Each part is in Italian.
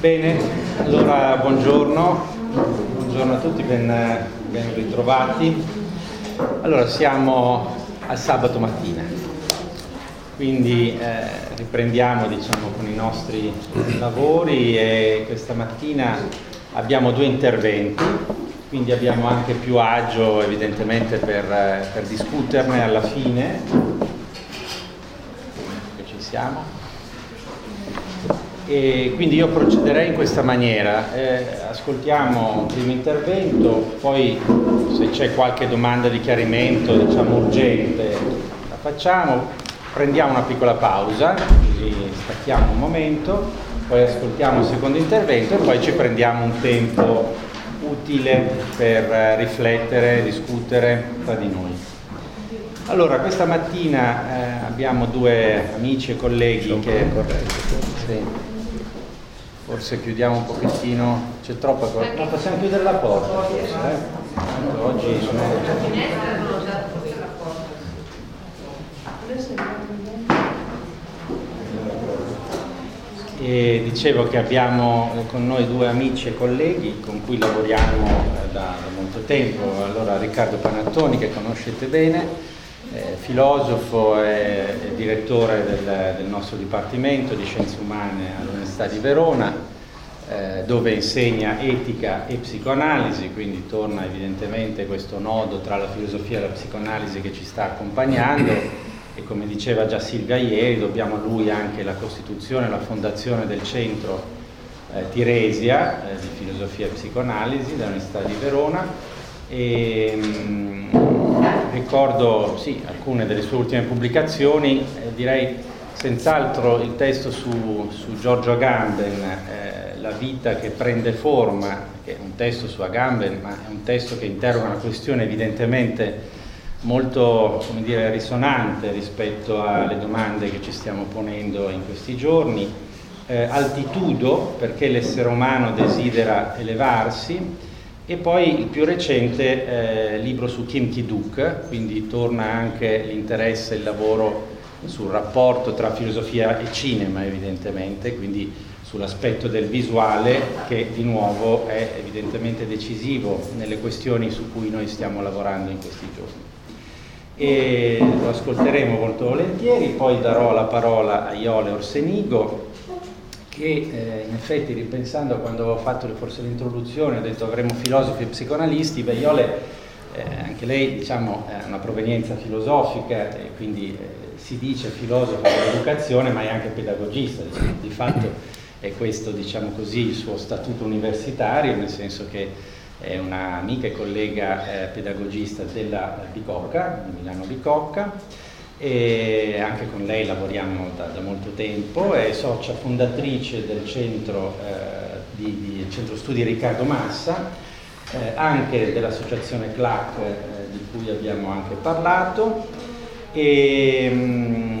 Bene, allora buongiorno, buongiorno a tutti, ben, ben ritrovati. Allora siamo al sabato mattina, quindi eh, riprendiamo diciamo, con i nostri lavori e questa mattina abbiamo due interventi, quindi abbiamo anche più agio evidentemente per, per discuterne alla fine. Siamo. E quindi io procederei in questa maniera, eh, ascoltiamo un primo intervento, poi se c'è qualche domanda di chiarimento diciamo urgente la facciamo, prendiamo una piccola pausa, così stacchiamo un momento, poi ascoltiamo il secondo intervento e poi ci prendiamo un tempo utile per riflettere, discutere tra di noi. Allora, questa mattina eh, abbiamo due amici e colleghi che... Sì. Forse chiudiamo un pochettino, c'è troppa cosa. No, possiamo chiudere la porta forse, eh? Oggi non è... E dicevo che abbiamo con noi due amici e colleghi con cui lavoriamo da, da molto tempo. Allora Riccardo Panattoni, che conoscete bene, eh, filosofo e, e direttore del, del, nostro Dipartimento di Scienze Umane all'Università di Verona, eh, dove insegna etica e psicoanalisi, quindi torna evidentemente questo nodo tra la filosofia e la psicoanalisi che ci sta accompagnando e come diceva già Silvia ieri, dobbiamo a lui anche la costituzione la fondazione del centro eh, Tiresia eh, di filosofia e psicoanalisi dell'Università di Verona. E, mh, mm, ricordo sì, alcune delle sue ultime pubblicazioni, eh, direi senz'altro il testo su, su Giorgio Agamben, eh, La vita che prende forma, che è un testo su Agamben, ma è un testo che interroga una questione evidentemente molto dire, risonante rispetto alle domande che ci stiamo ponendo in questi giorni. Eh, altitudo, perché l'essere umano desidera elevarsi, e poi il più recente eh, libro su Kim Ki-duk, quindi torna anche l'interesse e il lavoro sul rapporto tra filosofia e cinema evidentemente, quindi sull'aspetto del visuale che di nuovo è evidentemente decisivo nelle questioni su cui noi stiamo lavorando in questi giorni. E lo ascolteremo molto volentieri, poi darò la parola a Iole Orsenigo che eh, in effetti ripensando a quando avevo fatto forse l'introduzione ho detto avremo filosofi e psicoanalisti, beh Iole eh, anche lei diciamo, ha una provenienza filosofica e quindi eh, si dice filosofo dell'educazione ma è anche pedagogista, diciamo. di fatto è questo diciamo così, il suo statuto universitario, nel senso che è un'amica e collega eh, pedagogista della Bicocca, di Milano Bicocca e anche con lei lavoriamo da, da molto tempo, è socia fondatrice del centro, eh, di, di, centro studi Riccardo Massa, eh, anche dell'associazione CLAC eh, di cui abbiamo anche parlato. E mh,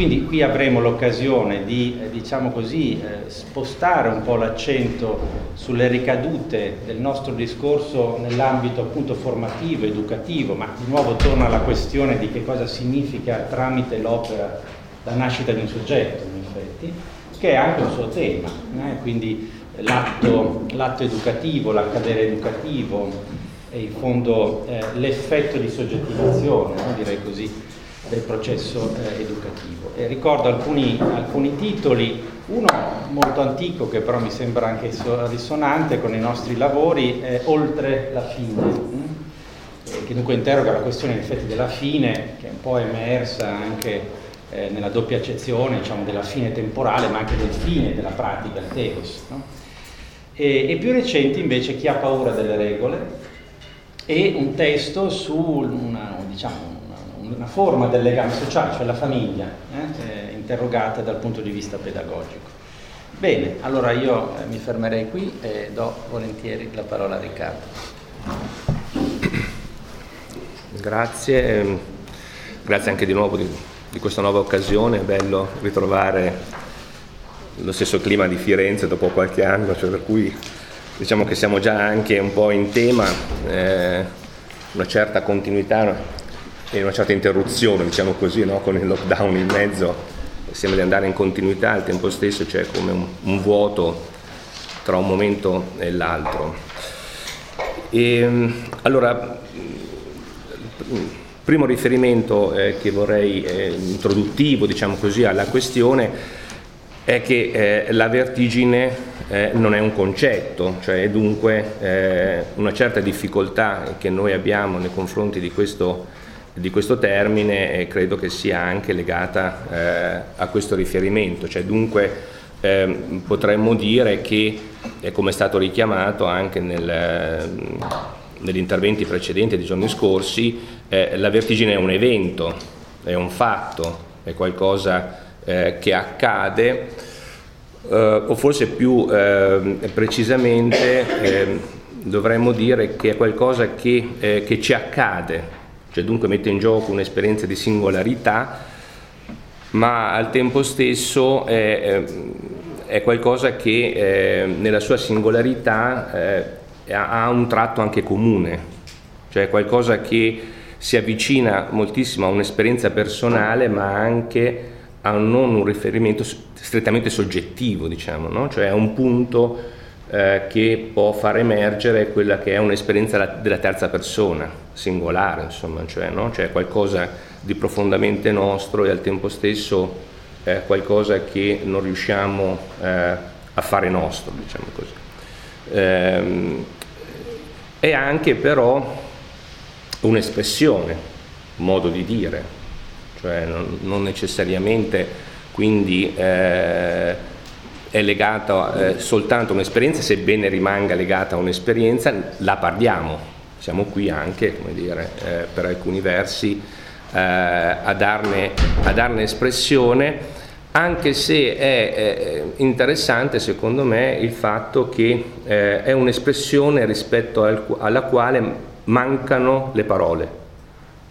quindi qui avremo l'occasione di eh, diciamo così, eh, spostare un po' l'accento sulle ricadute del nostro discorso nell'ambito appunto formativo, educativo, ma di nuovo torna alla questione di che cosa significa tramite l'opera la nascita di un soggetto, in effetti, che è anche un suo tema, eh? quindi l'atto, educativo, l'accadere educativo e in fondo eh, l'effetto di soggettivazione, no? direi così, del processo eh, educativo. E ricordo alcuni, alcuni, titoli, uno molto antico che però mi sembra anche risonante con i nostri lavori, è Oltre la fine, mh? Eh, che dunque interroga la questione in effetti della fine, che è un po' emersa anche eh, nella doppia accezione diciamo, della fine temporale, ma anche del fine della pratica, il teos. No? E, e più recenti invece Chi ha paura delle regole e un testo su una, diciamo, una forma del legame sociale, cioè la famiglia, eh, interrogata dal punto di vista pedagogico. Bene, allora io eh, mi fermerei qui e do volentieri la parola a Riccardo. Grazie, ehm, grazie anche di nuovo di, di questa nuova occasione, è bello ritrovare lo stesso clima di Firenze dopo qualche anno, cioè per cui diciamo che siamo già anche un po' in tema, eh, una certa continuità e una certa interruzione, diciamo così, no? con il lockdown in mezzo, sembra di andare in continuità, al tempo stesso c'è come un, un vuoto tra un momento e l'altro. E, allora, primo riferimento eh, che vorrei, eh, introduttivo diciamo così, alla questione è che eh, la vertigine eh, non è un concetto, cioè dunque eh, una certa difficoltà che noi abbiamo nei confronti di questo, di questo termine credo che sia anche legata eh, a questo riferimento, cioè dunque ehm, potremmo dire che, come è stato richiamato anche nel, negli interventi precedenti dei giorni scorsi, eh, la vertigine è un evento, è un fatto, è qualcosa eh, che accade, eh, o forse più eh, precisamente ehm, dovremmo dire che è qualcosa che, eh, che ci accade, cioè dunque mette in gioco un'esperienza di singolarità, ma al tempo stesso è, è qualcosa che eh, nella sua singolarità eh, ha un tratto anche comune, cioè qualcosa che si avvicina moltissimo a un'esperienza personale, ma anche a non un riferimento strettamente soggettivo, diciamo, no? cioè a un punto eh, che può far emergere quella che è un'esperienza della terza persona, singolare, insomma, cioè, no? cioè qualcosa di profondamente nostro e al tempo stesso eh, qualcosa che non riusciamo eh, a fare nostro, diciamo così. Ehm, è anche però un'espressione, un modo di dire, cioè non, non necessariamente quindi eh, è legata eh, soltanto a un'esperienza, sebbene rimanga legata a un'esperienza, la parliamo, siamo qui anche, dire, eh, per alcuni versi eh, a darne, a, darne, espressione, anche se è interessante secondo me il fatto che eh, è un'espressione rispetto al, alla quale mancano le parole.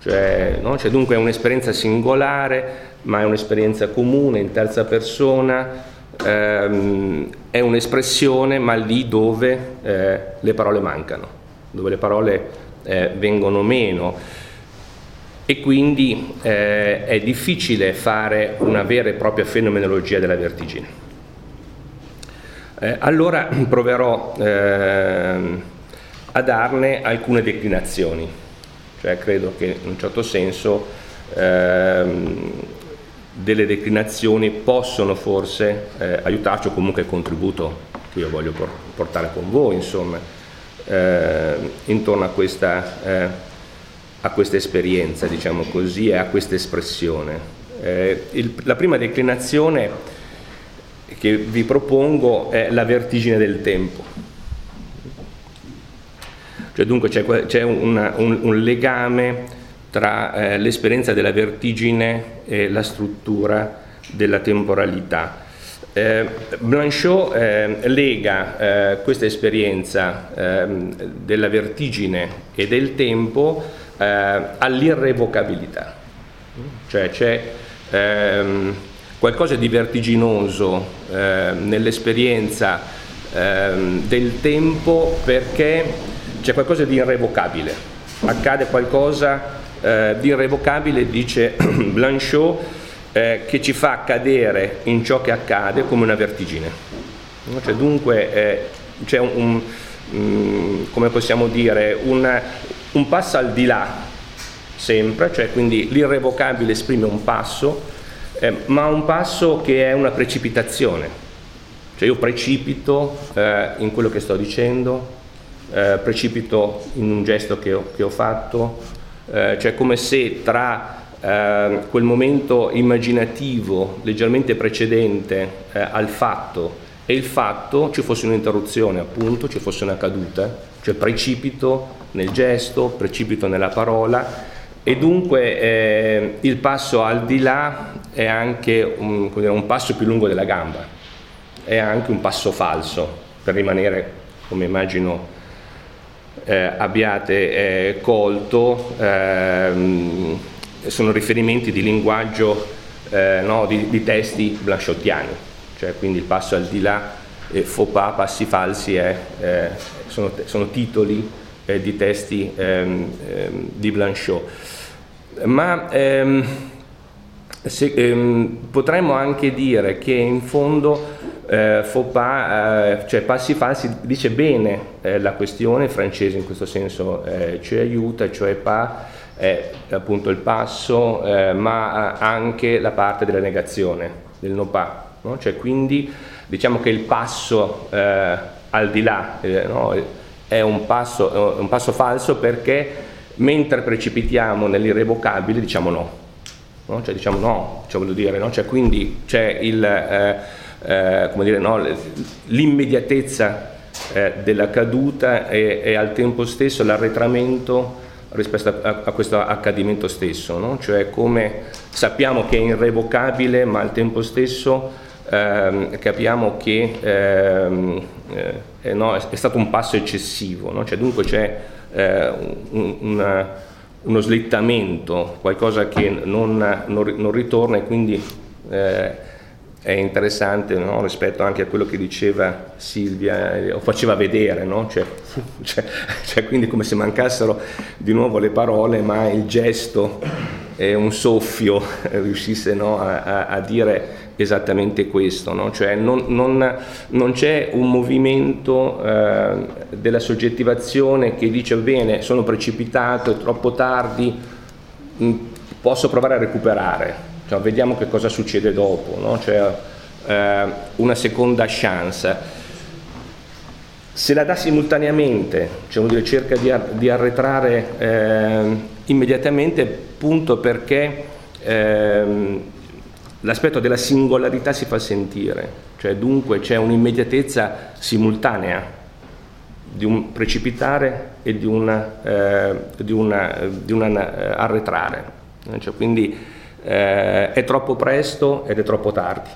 Cioè, no? cioè, dunque è un'esperienza singolare, ma è un'esperienza comune in terza persona, ehm, è un'espressione, ma lì dove eh, le parole mancano, dove le parole eh, vengono meno. E quindi eh, è difficile fare una vera e propria fenomenologia della vertigine. Eh, allora proverò ehm, a darne alcune declinazioni cioè credo che in un certo senso ehm, delle declinazioni possono forse eh, aiutarci o comunque il contributo che io voglio portare con voi, insomma, eh, intorno a questa, eh, a questa, esperienza, diciamo così, e a questa espressione. Eh, il, la prima declinazione che vi propongo è la vertigine del tempo. Cioè, dunque c'è, c'è una, un, un, legame tra eh, l'esperienza della vertigine e la struttura della temporalità. Eh, Blanchot eh, lega eh, questa esperienza ehm, della vertigine e del tempo eh, all'irrevocabilità, cioè c'è ehm, qualcosa di vertiginoso ehm, nell'esperienza ehm, del tempo perché c'è qualcosa di irrevocabile, accade qualcosa eh, di irrevocabile, dice Blanchot, eh, che ci fa cadere in ciò che accade come una vertigine. Cioè, dunque eh, c'è un, un, mm, come possiamo dire, un, un passo al di là sempre, cioè quindi l'irrevocabile esprime un passo, eh, ma un passo che è una precipitazione. Cioè io precipito eh, in quello che sto dicendo, eh, precipito in un gesto che ho, che ho fatto, eh, cioè come se tra eh, quel momento immaginativo leggermente precedente eh, al fatto e il fatto ci fosse un'interruzione, appunto, ci fosse una caduta, cioè precipito nel gesto, precipito nella parola. E dunque eh, il passo al di là è anche un, un passo più lungo della gamba, è anche un passo falso per rimanere, come immagino eh, abbiate eh, colto ehm, sono riferimenti di linguaggio eh, no, di, di, testi blanchottiani, cioè quindi il passo al di là, eh, faux pas, passi falsi, eh, sono, sono, titoli eh, di testi ehm, ehm, di Blanchot. ma ehm, se, ehm, potremmo anche dire che in fondo eh, pas, eh, cioè passi falsi dice bene eh, la questione francese in questo senso eh, ci aiuta, cioè pas è appunto il passo, eh, ma anche la parte della negazione, del no pas. No? Cioè, quindi diciamo che il passo eh, al di là no? è un passo, un passo falso perché mentre precipitiamo nell'irrevocabile diciamo no. No? Cioè diciamo no, cioè voglio dire, no? Cioè quindi c'è il, eh, eh, come dire, no? l'immediatezza eh, della caduta e, e, al tempo stesso l'arretramento rispetto a, a questo accadimento stesso, no? cioè come sappiamo che è irrevocabile ma al tempo stesso ehm, capiamo che ehm, eh, no, è, è, stato un passo eccessivo, no? cioè, dunque c'è eh, un, una, uno slittamento, qualcosa che non, non, non ritorna e quindi eh, è interessante no? rispetto anche a quello che diceva Silvia eh, o faceva vedere, no? cioè, cioè, cioè, quindi come se mancassero di nuovo le parole ma il gesto e un soffio riuscisse no? a, a, dire esattamente questo, cioè non, non, non, c'è un movimento eh, della soggettivazione che dice bene sono precipitato, è troppo tardi, mh, posso provare a recuperare, cioè, vediamo che cosa succede dopo, no? cioè, eh, una seconda chance. Se la dà simultaneamente, cioè, dire, cerca di, di arretrare eh, immediatamente, punto perché eh, l'aspetto della singolarità si fa sentire, cioè dunque c'è un'immediatezza simultanea di un precipitare e di una, eh, di una, di una eh, arretrare. Cioè, quindi eh, è troppo presto ed è troppo tardi.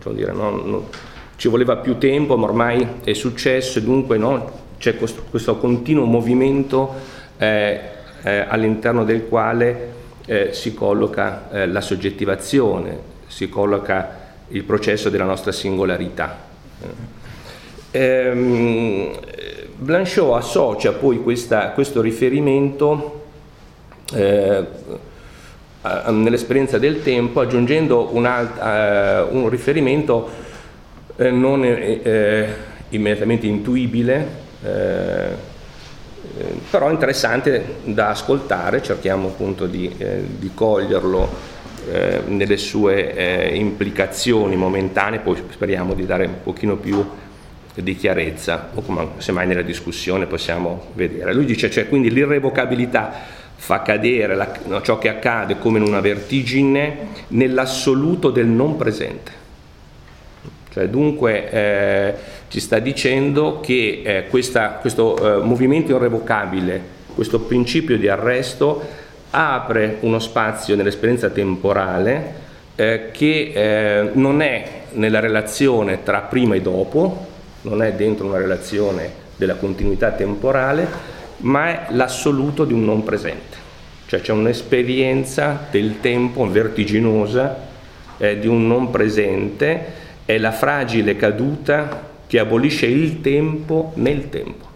Cioè dire, no, no, ci voleva più tempo, ma ormai è successo e dunque no, c'è questo, questo, continuo movimento eh, eh, all'interno del quale eh, si colloca eh, la soggettivazione, si colloca il processo della nostra singolarità. Ehm, Blanchot associa poi questa, questo riferimento eh, nell'esperienza del tempo aggiungendo un, alt, uh, un riferimento eh, non eh, eh immediatamente intuibile, eh, eh, però interessante da ascoltare, cerchiamo appunto di, di coglierlo nelle sue implicazioni momentanee, poi speriamo di dare un pochino più di chiarezza, o come semmai nella discussione possiamo vedere. Lui dice, cioè, quindi l'irrevocabilità fa cadere la, no, ciò che accade come in una vertigine nell'assoluto del non presente. Cioè, dunque eh, ci sta dicendo che eh, questa, questo eh, movimento irrevocabile, questo principio di arresto apre uno spazio nell'esperienza temporale eh, che eh, non è nella relazione tra prima e dopo, non è dentro una relazione della continuità temporale, ma è l'assoluto di un non presente, cioè c'è un'esperienza del tempo vertiginosa eh, di un non presente, è la fragile caduta che abolisce il tempo nel tempo.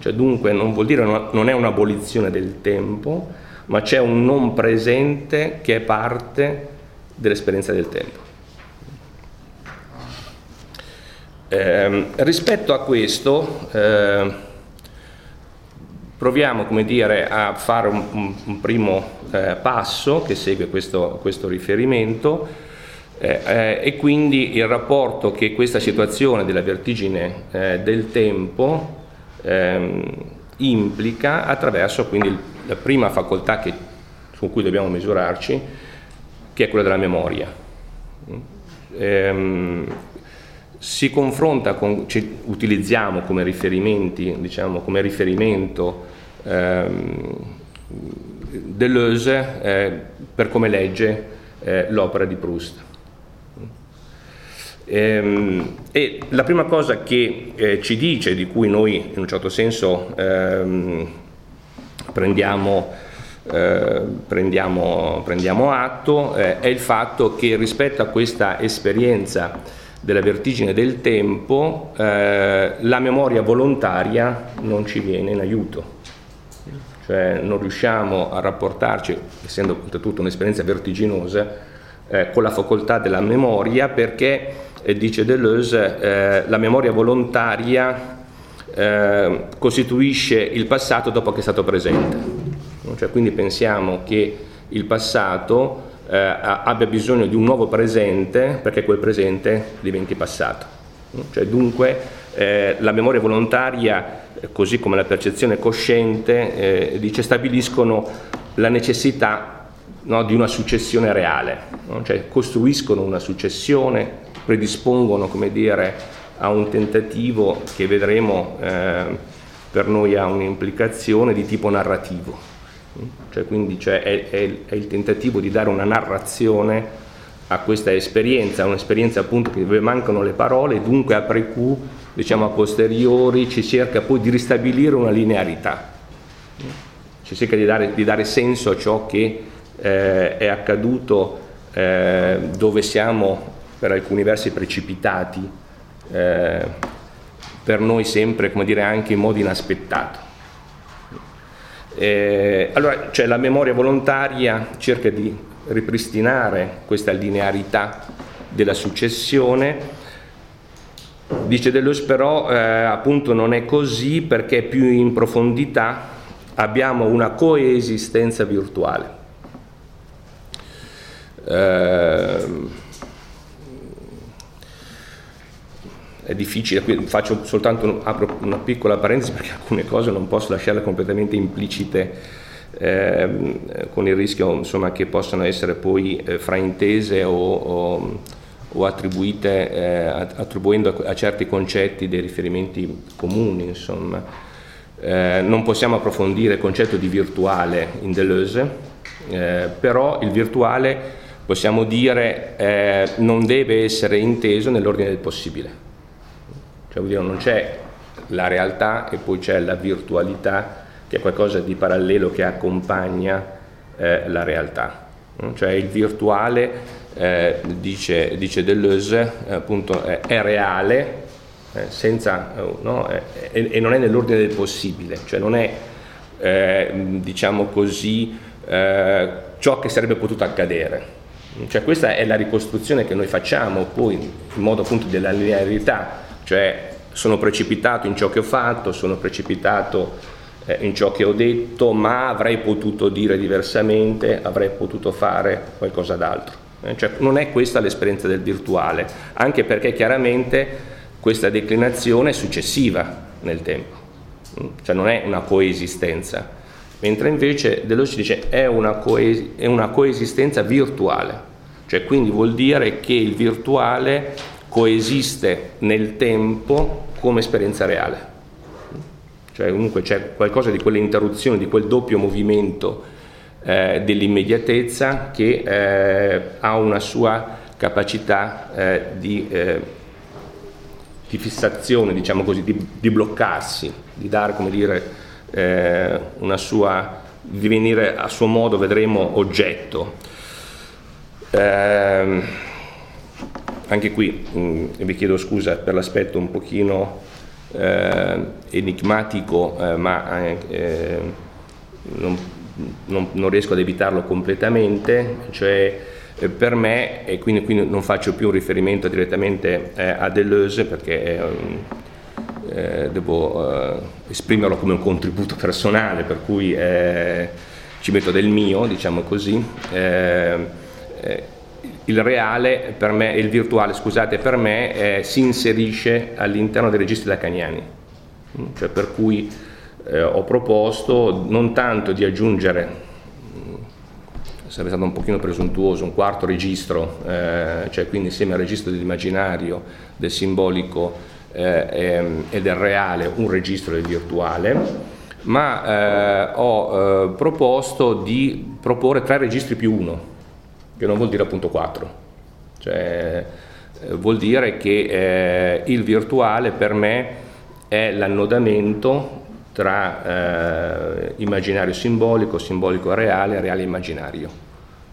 Cioè, dunque non vuol dire non è un'abolizione del tempo, ma c'è un non presente che è parte dell'esperienza del tempo. Eh, rispetto a questo, eh, proviamo come dire, a fare un, un, un primo eh, passo che segue questo, questo riferimento eh, eh, e quindi il rapporto che questa situazione della vertigine eh, del tempo ehm, implica attraverso quindi la prima facoltà che, su cui dobbiamo misurarci, che è quella della memoria. Ehm, si confronta con, ci utilizziamo come riferimenti, diciamo, come riferimento ehm, Deleuze eh, per come legge eh, l'opera di Proust. Ehm, e la prima cosa che eh, ci dice, di cui noi in un certo senso ehm, prendiamo, eh, prendiamo, prendiamo, atto, eh, è il fatto che rispetto a questa esperienza della vertigine del tempo, eh, la memoria volontaria non ci viene in aiuto. cioè non riusciamo a rapportarci, essendo oltretutto un'esperienza vertiginosa, eh, con la facoltà della memoria perché, eh, dice Deleuze, eh, la memoria volontaria eh, costituisce il passato dopo che è stato presente. Cioè, quindi pensiamo che il passato eh, abbia bisogno di un nuovo presente perché quel presente diventi passato. Cioè, dunque eh, la memoria volontaria, così come la percezione cosciente, dice, stabiliscono la necessità no, di una successione reale, no? cioè costruiscono una successione, predispongono dire, a un tentativo che vedremo eh, per noi ha un'implicazione di tipo narrativo, cioè, quindi cioè, è, è, è, il tentativo di dare una narrazione a questa esperienza, un'esperienza appunto dove mancano le parole, dunque a precu, diciamo a posteriori, ci cerca poi di ristabilire una linearità, ci cerca di dare, di dare senso a ciò che eh, è accaduto eh, dove siamo per alcuni versi precipitati, eh, per noi sempre, come dire, anche in modo inaspettato. Eh, allora, cioè, la memoria volontaria cerca di ripristinare questa linearità della successione. Dice Deleuze però eh, appunto non è così perché più in profondità abbiamo una coesistenza virtuale. Ehm, è difficile, qui faccio soltanto apro una piccola parentesi perché alcune cose non posso lasciarle completamente implicite eh, con il rischio insomma, che possano essere poi eh, fraintese o, o, o attribuite, eh, attribuendo a, a, certi concetti dei riferimenti comuni. Insomma. Eh, non possiamo approfondire il concetto di virtuale in Deleuze, eh, però il virtuale possiamo dire eh, non deve essere inteso nell'ordine del possibile. Cioè, dire, non c'è la realtà e poi c'è la virtualità che è qualcosa di parallelo che accompagna eh, la realtà. Cioè il virtuale, eh, dice, dice, Deleuze, appunto, è reale eh, senza, no, e non è nell'ordine del possibile, cioè non è, eh, diciamo così, eh, ciò che sarebbe potuto accadere. Cioè questa è la ricostruzione che noi facciamo poi in modo appunto della linearità, cioè sono precipitato in ciò che ho fatto, sono precipitato eh, in ciò che ho detto, ma avrei potuto dire diversamente, avrei potuto fare qualcosa d'altro. Eh, cioè, non è questa l'esperienza del virtuale, anche perché chiaramente questa declinazione è successiva nel tempo, mm? cioè non è una coesistenza mentre invece Deleuze dice è una, coes- è una coesistenza virtuale, cioè quindi vuol dire che il virtuale coesiste nel tempo come esperienza reale. Cioè comunque c'è qualcosa di quell'interruzione, di quel doppio movimento eh, dell'immediatezza che eh, ha una sua capacità eh, di, eh, di, fissazione, diciamo così, di, di bloccarsi, di dare, come dire, eh, una sua divenire a suo modo, vedremo, oggetto. Eh, anche qui mh, mm, vi chiedo scusa per l'aspetto un pochino eh, enigmatico, eh, ma eh, non, non, non, riesco ad evitarlo completamente, cioè eh, per me, e quindi, quindi, non faccio più un riferimento direttamente a Deleuze perché eh, devo eh, esprimerlo come un contributo personale, per cui eh, ci metto del mio, diciamo così. Eh, eh, il reale per me, il virtuale, scusate, per me si inserisce all'interno dei registri lacaniani, mm, cioè per cui ho proposto non tanto di aggiungere mm, sarebbe stato un pochino presuntuoso, un quarto registro, eh, cioè quindi insieme al registro dell'immaginario, del simbolico eh, e del reale un registro del virtuale, ma eh, ho eh, proposto di proporre tre registri più uno, che non vuol dire appunto quattro. Cioè, eh, vuol dire che eh, il virtuale per me è l'annodamento tra eh, immaginario simbolico, simbolico reale, reale immaginario.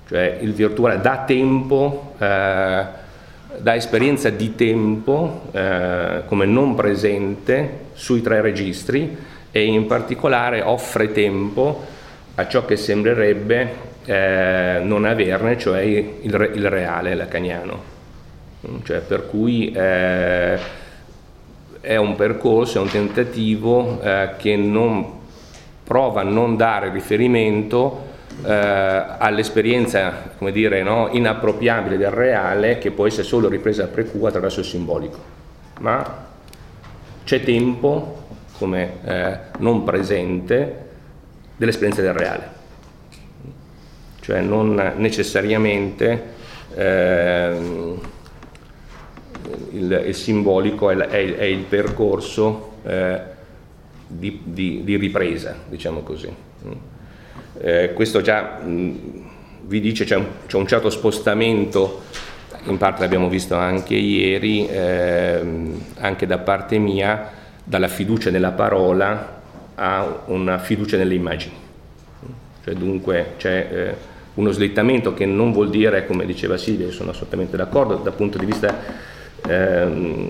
Cioè il virtuale dà tempo da esperienza di tempo eh, come non presente sui tre registri e in particolare offre tempo a ciò che sembrerebbe eh, non averne, cioè il, il reale lacaniano. Cioè, per cui eh, è un percorso, è un tentativo eh, che non prova a non dare riferimento eh, all'esperienza come dire, no, inappropriabile del reale che può essere solo ripresa a precu attraverso il simbolico. Ma c'è tempo come eh, non presente dell'esperienza del reale, cioè non necessariamente eh, il, il, simbolico è, è, è il percorso eh, di, di, di, ripresa, diciamo così. Eh, questo già mh, vi dice c'è un, c'è un, certo spostamento, in parte l'abbiamo visto anche ieri, ehm, anche da parte mia, dalla fiducia nella parola a una fiducia nelle immagini. Cioè, dunque c'è eh, uno slittamento che non vuol dire, come diceva Silvia, sono assolutamente d'accordo, dal punto di vista ehm,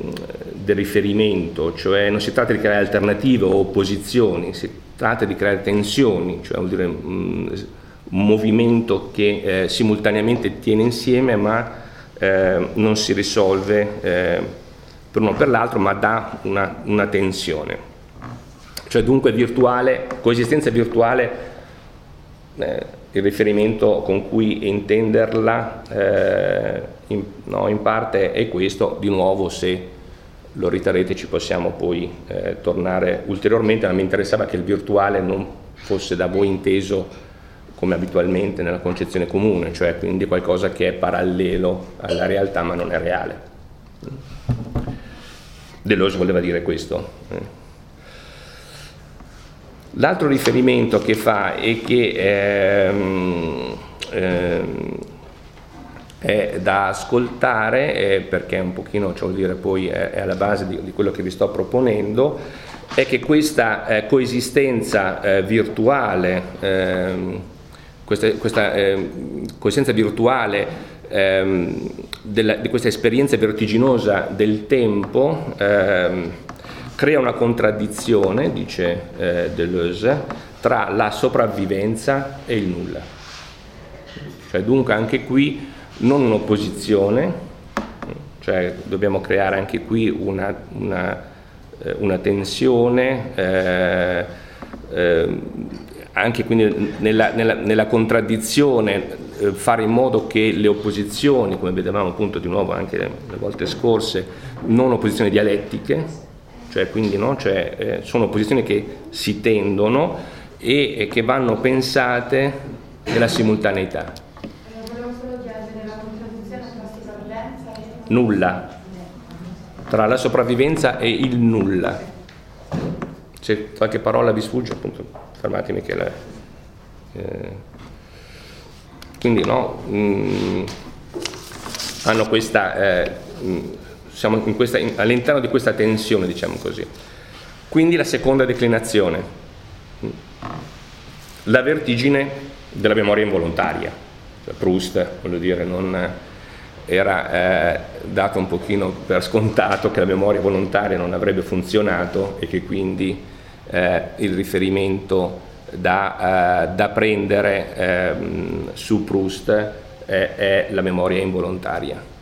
del riferimento, cioè non si tratta di creare alternative o opposizioni, si tratta di creare tensioni, cioè vuol dire un, un movimento che eh, simultaneamente tiene insieme ma eh, non si risolve eh, per uno o per l'altro, ma dà una, una tensione. Cioè dunque virtuale, coesistenza virtuale, eh, il riferimento con cui intenderla eh, in, no, in, parte è questo, di nuovo se lo riterrete ci possiamo poi eh, tornare ulteriormente, ma mi interessava che il virtuale non fosse da voi inteso come abitualmente nella concezione comune, cioè quindi qualcosa che è parallelo alla realtà ma non è reale. Deleuze voleva dire questo. L'altro riferimento che fa e che ehm, ehm, è da ascoltare, eh, perché un pochino, cioè dire, poi è, è alla base di, di, quello che vi sto proponendo, è che questa eh, coesistenza eh, virtuale, ehm, questa, questa ehm, coesistenza virtuale ehm, della, di questa esperienza vertiginosa del tempo, ehm, crea una contraddizione, dice eh, Deleuze, tra la sopravvivenza e il nulla. Cioè, dunque anche qui non un'opposizione, cioè dobbiamo creare anche qui una, una, eh, una tensione, eh, eh, anche quindi nella, nella, nella contraddizione eh, fare in modo che le opposizioni, come vedevamo appunto di nuovo anche le volte scorse, non opposizioni dialettiche, cioè quindi no? cioè, eh, sono posizioni che si tendono e, e che vanno pensate nella simultaneità. Nulla, tra la sopravvivenza e il nulla. Se qualche parola vi sfugge, appunto, fermatemi che la... Eh, quindi no, mh, mm, hanno questa... Eh, mh, mm, siamo all'interno di questa tensione, diciamo così. Quindi la seconda declinazione, la vertigine della memoria involontaria. Cioè Proust, voglio dire, non era eh, dato un pochino per scontato che la memoria volontaria non avrebbe funzionato e che quindi eh, il riferimento da, eh, da prendere ehm, su Proust è, è la memoria involontaria.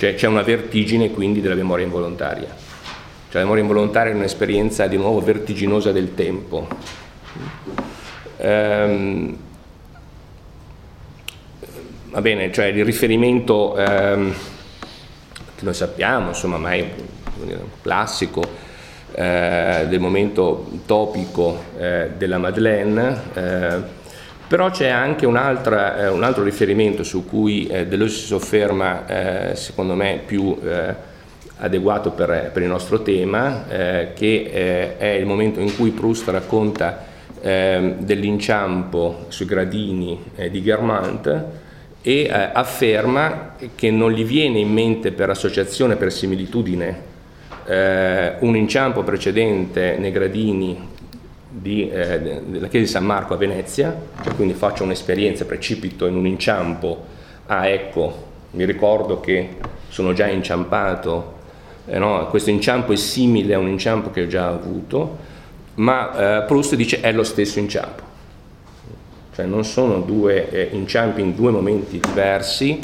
Cioè c'è una vertigine quindi della memoria involontaria. Cioè la memoria involontaria è un'esperienza di nuovo vertiginosa del tempo. Ehm, va bene, cioè il riferimento ehm, che noi sappiamo, insomma, ma è un classico eh, del momento topico eh, della Madeleine, eh, però c'è anche un, eh, un, altro riferimento su cui eh, Deleuze si sofferma, eh, secondo me, più eh, adeguato per, per, il nostro tema, eh, che eh, è il momento in cui Proust racconta ehm, dell'inciampo sui gradini di Guermantes e afferma che non gli viene in mente per associazione, per similitudine, un inciampo precedente nei gradini di, eh, della chiesa di San Marco a Venezia, cioè quindi faccio un'esperienza, precipito in un inciampo, ah ecco, mi ricordo che sono già inciampato, eh, no? questo inciampo è simile a un inciampo che ho già avuto, ma eh, Proust dice è lo stesso inciampo. Cioè non sono due eh, inciampi in due momenti diversi,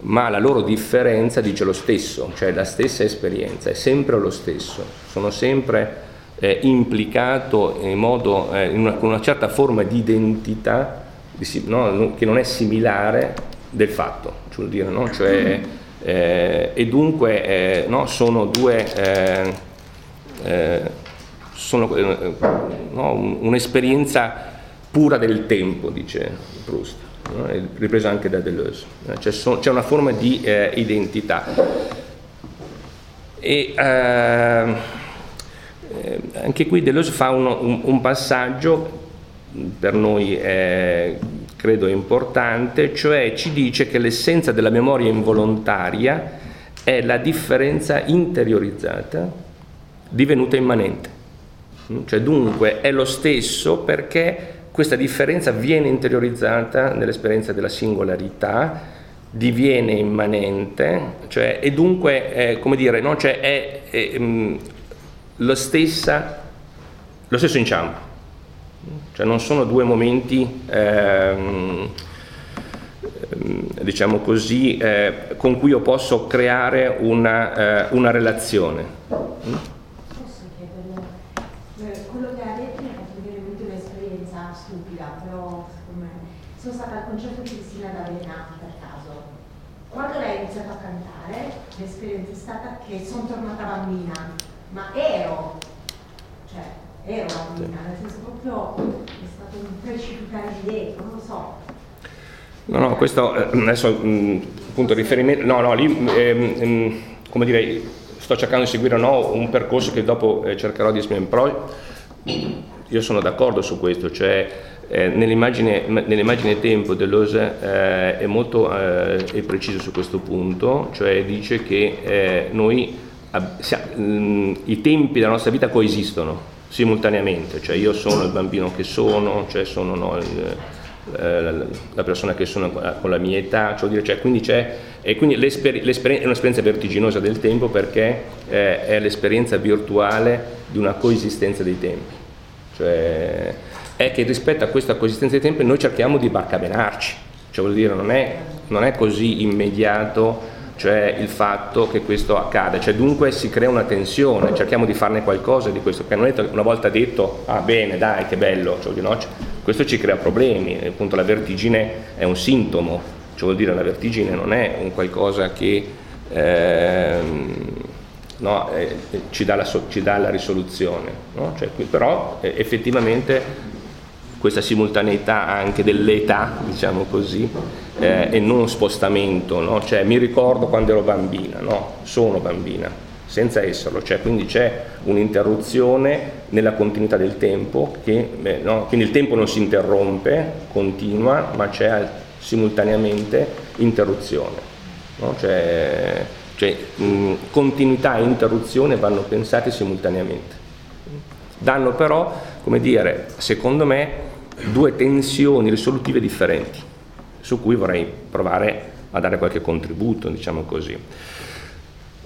ma la loro differenza dice lo stesso, cioè la stessa esperienza, è sempre lo stesso, sono sempre eh, implicato in modo, eh, in una, con una certa forma di identità di, no, che non è similare del fatto, cioè, dire, no? cioè, eh, e dunque eh, no, sono due, eh, eh, sono un'esperienza pura del tempo, dice Proust ripresa anche da Deleuze. C'è, so, c'è una forma di identità. E, eh, anche qui Deleuze fa uno, un, un, passaggio per noi eh, credo importante, cioè ci dice che l'essenza della memoria involontaria è la differenza interiorizzata divenuta immanente. Cioè dunque è lo stesso perché questa differenza viene interiorizzata nell'esperienza della singolarità, diviene immanente, cioè, e dunque, eh, dire, no? cioè, è, è um, lo, stessa, lo stesso inciampo, cioè non sono due momenti, ehm, diciamo così, eh, con cui io posso creare una, eh, una relazione. sono stata al concerto di Cristina D'Avena per caso. Quando lei ha iniziato a cantare, l'esperienza è stata che sono tornata bambina, ma ero, cioè ero bambina, nel senso proprio è stato un precipitare di dentro, non lo so. No, no, questo eh, adesso mm, appunto riferimento, no, no, lì ehm, come dire, sto cercando di seguire no, un percorso che dopo eh, cercherò di esprimere, però io sono d'accordo su questo, cioè eh, nell'immagine, nell'immagine, tempo Deleuze eh, è molto eh, è preciso su questo punto, cioè dice che eh, noi mm, i tempi della nostra vita coesistono simultaneamente, cioè io sono il bambino che sono, cioè sono no, il, eh, la persona che sono con la mia età, cioè, dire, cioè, quindi, c'è, e quindi l'esper- l'esper- è un'esperienza vertiginosa del tempo perché eh, è l'esperienza virtuale di una coesistenza dei tempi. Cioè, è che rispetto a questa coesistenza dei tempi noi cerchiamo di barcabenarci, cioè vuol dire non è, non è così immediato cioè il fatto che questo accada, cioè dunque si crea una tensione, cerchiamo di farne qualcosa di questo, perché non è una volta detto ah bene dai che bello, cioè, no, questo ci crea problemi, appunto la vertigine è un sintomo, cioè vuol dire la vertigine non è un qualcosa che eh, no, eh, ci, dà la, ci, dà la, risoluzione, no? cioè, però eh, effettivamente questa simultaneità anche dell'età, diciamo così, eh, e non spostamento, no? cioè mi ricordo quando ero bambina, no, sono bambina, senza esserlo, cioè, quindi c'è un'interruzione nella continuità del tempo, che, beh, no? quindi il tempo non si interrompe, continua, ma c'è simultaneamente interruzione, cioè, cioè mh, continuità e interruzione vanno pensate simultaneamente. Danno però, come dire, secondo me, due tensioni risolutive differenti, su cui vorrei provare a dare qualche contributo, diciamo così.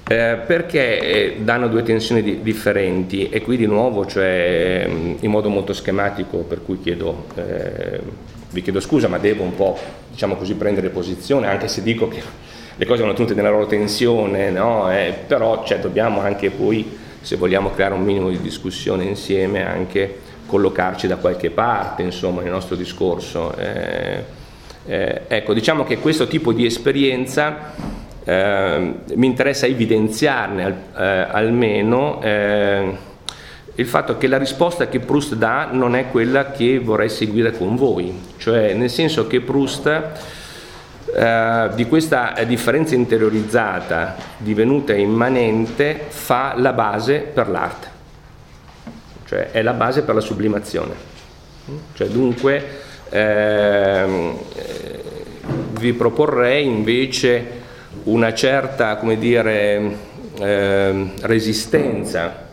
Eh, perché eh, danno due tensioni di, differenti e qui di nuovo, cioè, mm, in modo molto schematico, per cui chiedo, eh, vi chiedo scusa, ma devo un po' diciamo così, prendere posizione, anche se dico che le cose vanno tutte nella loro tensione, no? Eh, però cioè, dobbiamo anche poi, se vogliamo creare un minimo di discussione insieme, anche collocarci da qualche parte, insomma, nel nostro discorso. Eh, eh, ecco, diciamo che questo tipo di esperienza eh, mi interessa evidenziarne al, eh, almeno eh, il fatto che la risposta che Proust dà non è quella che vorrei seguire con voi, cioè nel senso che Proust eh, di questa differenza interiorizzata divenuta immanente fa la base per l'arte cioè è la base per la sublimazione. Cioè, dunque ehm, eh, vi proporrei invece una certa, dire, eh, resistenza,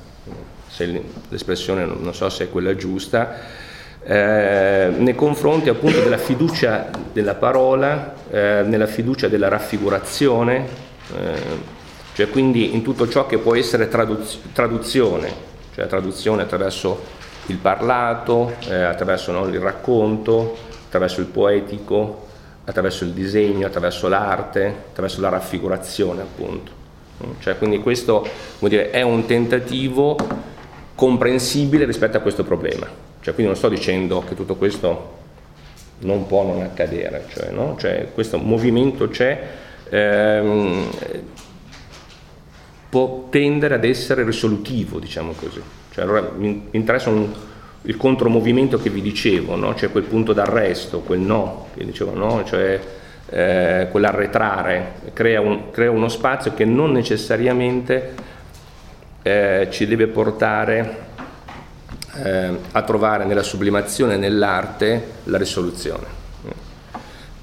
se l'espressione non so se è quella giusta, eh, nei confronti appunto della fiducia della parola, eh, nella fiducia della raffigurazione, eh, cioè quindi in tutto ciò che può essere traduz- traduzione, cioè traduzione attraverso il parlato, eh, attraverso no, il racconto, attraverso il poetico, attraverso il disegno, attraverso l'arte, attraverso la raffigurazione appunto. Cioè, quindi questo dire, è un tentativo comprensibile rispetto a questo problema. Cioè, quindi non sto dicendo che tutto questo non può non accadere, cioè, no? cioè, questo movimento c'è, ehm, può tendere ad essere risolutivo, diciamo così. Cioè, allora mi interessa un, il contromovimento che vi dicevo, no? cioè quel punto d'arresto, quel no, che dicevo, no? cioè eh, quell'arretrare, crea, un, crea, uno spazio che non necessariamente eh, ci deve portare eh, a trovare nella sublimazione, nell'arte, la risoluzione.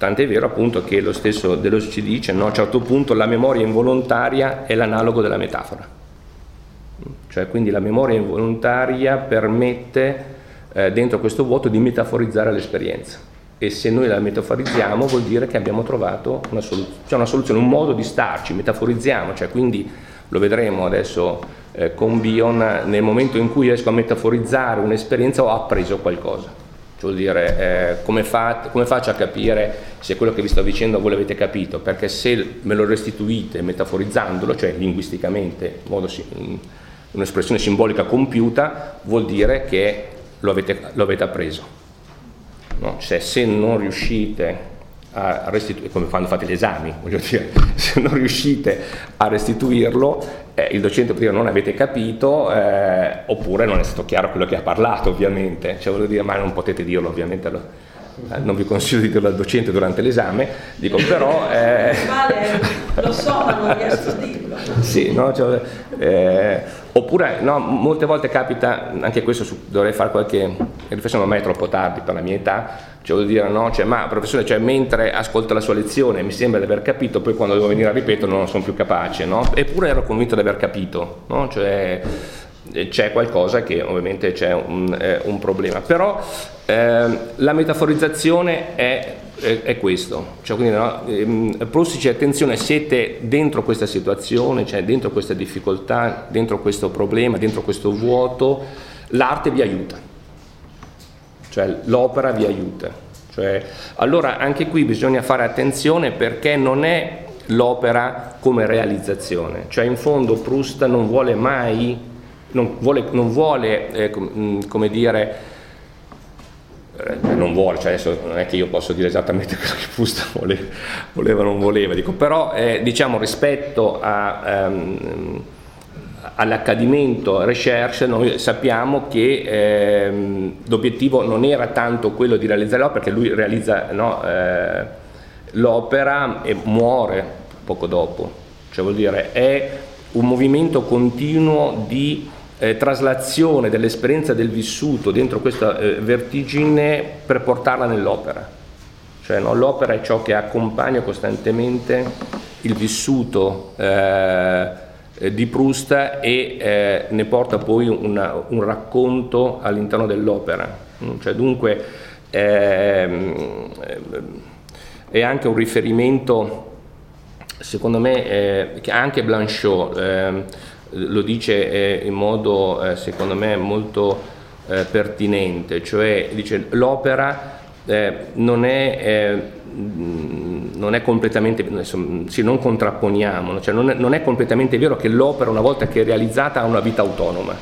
Tant'è vero appunto che lo stesso Deleuze ci dice, no? a un certo punto la memoria involontaria è l'analogo della metafora. Cioè quindi la memoria involontaria permette eh, dentro questo vuoto di metaforizzare l'esperienza e se noi la metaforizziamo vuol dire che abbiamo trovato una, soluz- cioè una soluzione, un modo di starci, metaforizziamo, cioè quindi lo vedremo adesso eh, con Bion, nel momento in cui riesco a metaforizzare un'esperienza ho appreso qualcosa. Cioè dire, eh, come, fa, come, faccio a capire se quello che vi sto dicendo voi l'avete capito? Perché se me lo restituite metaforizzandolo, cioè linguisticamente, in modo, un'espressione simbolica compiuta, vuol dire che lo avete, lo avete appreso. No? Cioè, se non riuscite a restituire, come quando fate gli esami, voglio dire, se non riuscite a restituirlo, eh, il docente può dire non avete capito, eh, oppure non è stato chiaro quello che ha parlato, ovviamente. Cioè, voglio dire, ma non potete dirlo, ovviamente. Lo, eh, non vi consiglio di dirlo al docente durante l'esame, dico però... Eh... Vale, lo so, ma non riesco a dirlo. Sì, no, cioè, eh, oppure no, molte volte capita, anche questo su, dovrei fare qualche riflessione, ma mai è troppo tardi per la mia età, cioè vuol dire no, cioè, ma professore, cioè, mentre ascolto la sua lezione mi sembra di aver capito, poi quando devo venire a ripetere non sono più capace, no? eppure ero convinto di aver capito, no? cioè, c'è qualcosa che ovviamente c'è un, eh, un problema, però eh, la metaforizzazione è, è, è questo, cioè, quindi, no, ehm, Proust dice attenzione, siete dentro questa situazione, cioè dentro questa difficoltà, dentro questo problema, dentro questo vuoto, l'arte vi aiuta, cioè l'opera vi aiuta. Cioè, allora anche qui bisogna fare attenzione perché non è l'opera come realizzazione, cioè in fondo Proust non vuole mai, non vuole, non vuole eh, come dire, eh, non vuole, cioè adesso non è che io posso dire esattamente quello che Fusta voleva, voleva o non voleva, dico, però eh, diciamo rispetto a, um, all'accadimento recherche noi sappiamo che ehm, l'obiettivo non era tanto quello di realizzare l'opera, perché lui realizza no, eh, l'opera e muore poco dopo, cioè vuol dire è un movimento continuo di eh, traslazione dell'esperienza del vissuto dentro questa eh, vertigine per portarla nell'opera. Cioè no, l'opera è ciò che accompagna costantemente il vissuto eh, di Proust e eh, ne porta poi una, un racconto all'interno dell'opera. Mm, cioè, dunque ehm, è anche un riferimento, secondo me, eh, che anche Blanchot ehm, lo dice eh, in modo eh, secondo me molto eh, pertinente, cioè dice l'opera non è, non è completamente, sì, non contrapponiamo, cioè non, è, non è completamente vero che l'opera una volta che è realizzata ha una vita autonoma,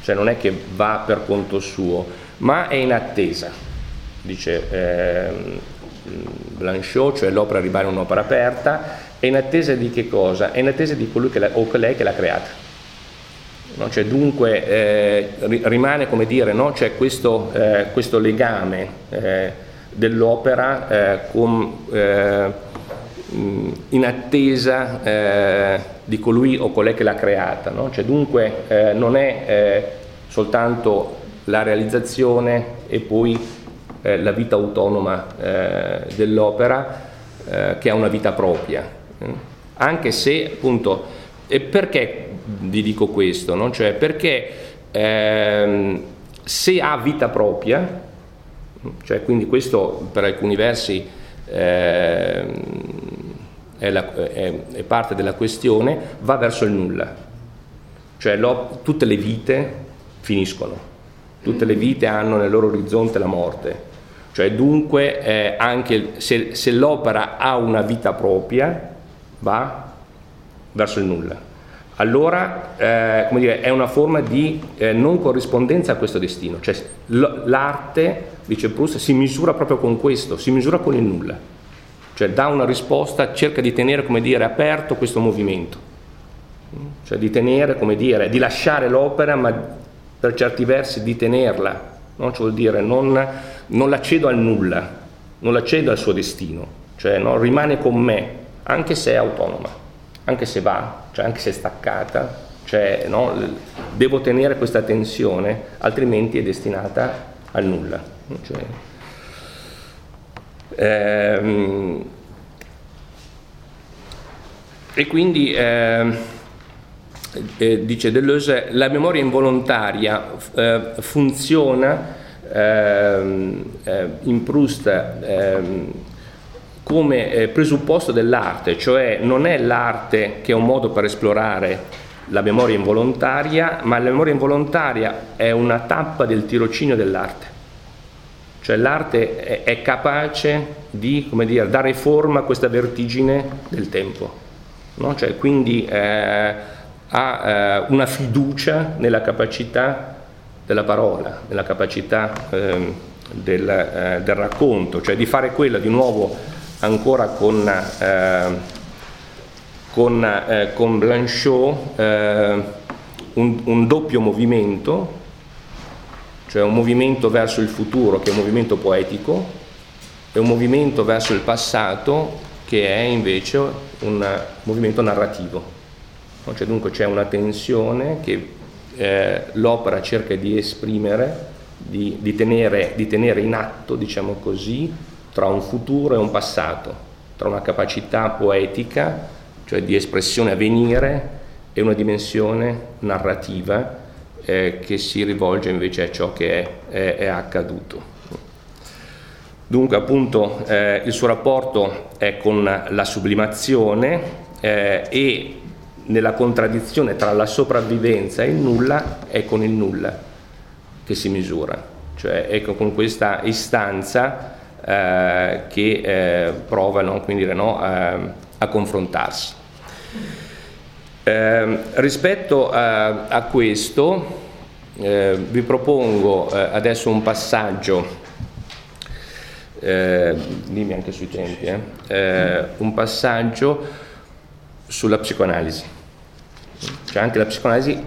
cioè non è che va per conto suo, ma è in attesa, dice eh, Blanchot, cioè l'opera rimane un'opera aperta è in attesa di che cosa? È in attesa di colui la, o colei che l'ha creata. No? Cioè, dunque eh, rimane come dire, no? C'è questo, eh, questo legame eh, dell'opera eh, con, eh, in attesa eh, di colui o colei che l'ha creata. No? Cioè, dunque non è soltanto la realizzazione e poi la vita autonoma dell'opera che ha una vita propria, anche se appunto, e perché vi dico questo? No? Cioè perché ehm, se ha vita propria, cioè quindi questo per alcuni versi eh, è, la, è, è, parte della questione, va verso il nulla, cioè lo, tutte le vite finiscono tutte le vite hanno nel loro orizzonte la morte, cioè dunque eh, anche se, se l'opera ha una vita propria va verso il nulla. Allora eh, dire, è una forma di eh, non corrispondenza a questo destino, cioè l'arte, dice Proust, si misura proprio con questo, si misura con il nulla, cioè dà una risposta, cerca di tenere dire, aperto questo movimento, cioè di tenere, dire, di lasciare l'opera ma per certi versi di tenerla, no? cioè vuol dire non, non la cedo al nulla, non la cedo al suo destino, cioè no? rimane con me, anche se è autonoma anche se va, cioè anche se è staccata, cioè, no, devo tenere questa tensione, altrimenti è destinata al nulla. Cioè, ehm, e quindi eh, eh, dice Deleuze, la memoria involontaria eh, funziona ehm, eh, in Proust ehm, come eh, presupposto dell'arte, cioè non è l'arte che è un modo per esplorare la memoria involontaria, ma la memoria involontaria è una tappa del tirocinio dell'arte. Cioè l'arte è, è capace di dire, dare forma a questa vertigine del tempo. No? Cioè, quindi eh, ha eh, una fiducia nella capacità della parola, nella capacità ehm, del, eh, del racconto, cioè di fare quella di nuovo ancora con, eh, con, eh, con Blanchot eh, un, un, doppio movimento, cioè un movimento verso il futuro che è un movimento poetico e un movimento verso il passato che è invece un movimento narrativo. Cioè, dunque c'è una tensione che eh, l'opera cerca di esprimere, di, di, tenere, di tenere in atto, diciamo così, tra un futuro e un passato, tra una capacità poetica, cioè di espressione a venire, e una dimensione narrativa eh, che si rivolge invece a ciò che è, è, è accaduto. Dunque appunto eh, il suo rapporto è con la sublimazione eh, e nella contraddizione tra la sopravvivenza e il nulla è con il nulla che si misura, cioè ecco con questa istanza eh, che eh, provano quindi, no, a, confrontarsi. Eh, rispetto a, a questo eh, vi propongo eh, adesso un passaggio eh, dimmi anche sui tempi, eh, un passaggio sulla psicoanalisi. Cioè anche la psicoanalisi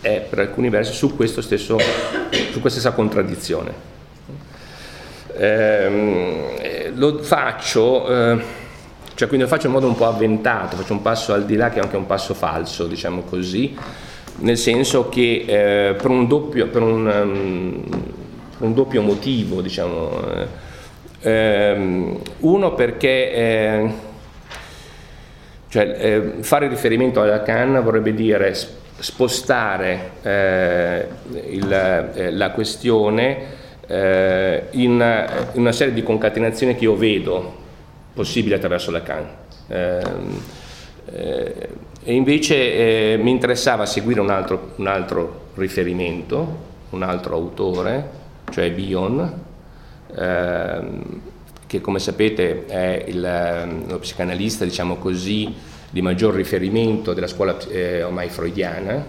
è per alcuni versi su, stesso, su questa stessa contraddizione. Eh, lo faccio, eh, cioè quindi lo faccio in modo un po' avventato, faccio un passo al di là che è anche un passo falso, diciamo così, nel senso che eh, per, un doppio, per, un, um, per, un doppio, motivo, diciamo, eh, ehm, uno perché eh, cioè, fare riferimento alla canna vorrebbe dire spostare il, la questione eh, in, in, una serie di concatenazioni che io vedo possibili attraverso Lacan. Eh, eh, e invece eh, mi interessava seguire un altro, un altro, riferimento, un altro autore, cioè Bion, ehm, che come sapete è il, lo psicanalista, diciamo così, di maggior riferimento della scuola eh, ormai freudiana,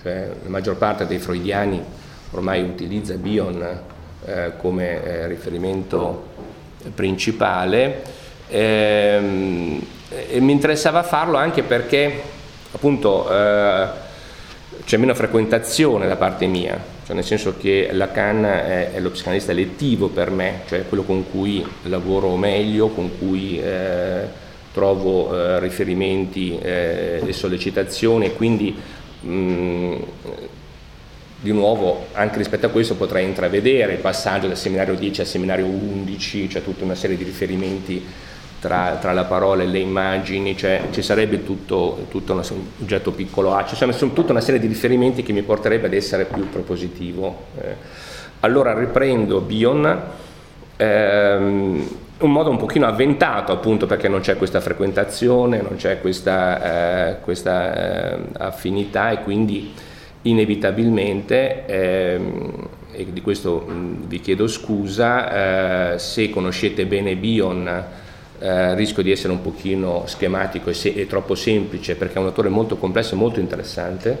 cioè la maggior parte dei freudiani ormai utilizza Bion eh, come eh, riferimento principale. Ehm, e mi interessava farlo anche perché appunto eh, c'è meno frequentazione da parte mia, cioè nel senso che Lacan è, è lo psicanalista elettivo per me, cioè quello con cui lavoro meglio, con cui eh, trovo eh, riferimenti eh, e sollecitazioni quindi mh, di nuovo anche rispetto a questo potrei intravedere il passaggio dal seminario 10 al seminario 11, cioè tutta una serie di riferimenti tra, tra la parola e le immagini, cioè ci sarebbe tutto, tutto un oggetto piccolo A, ci sono tutta una serie di riferimenti che mi porterebbe ad essere più propositivo. Eh, allora riprendo Bion, ehm, un modo un pochino avventato appunto perché non c'è questa frequentazione, non c'è questa, eh, questa eh, affinità e quindi inevitabilmente, ehm, e di questo vi chiedo scusa, eh, se conoscete bene Bion eh, rischio di essere un pochino schematico e, se- e, troppo semplice perché è un autore molto complesso e molto interessante.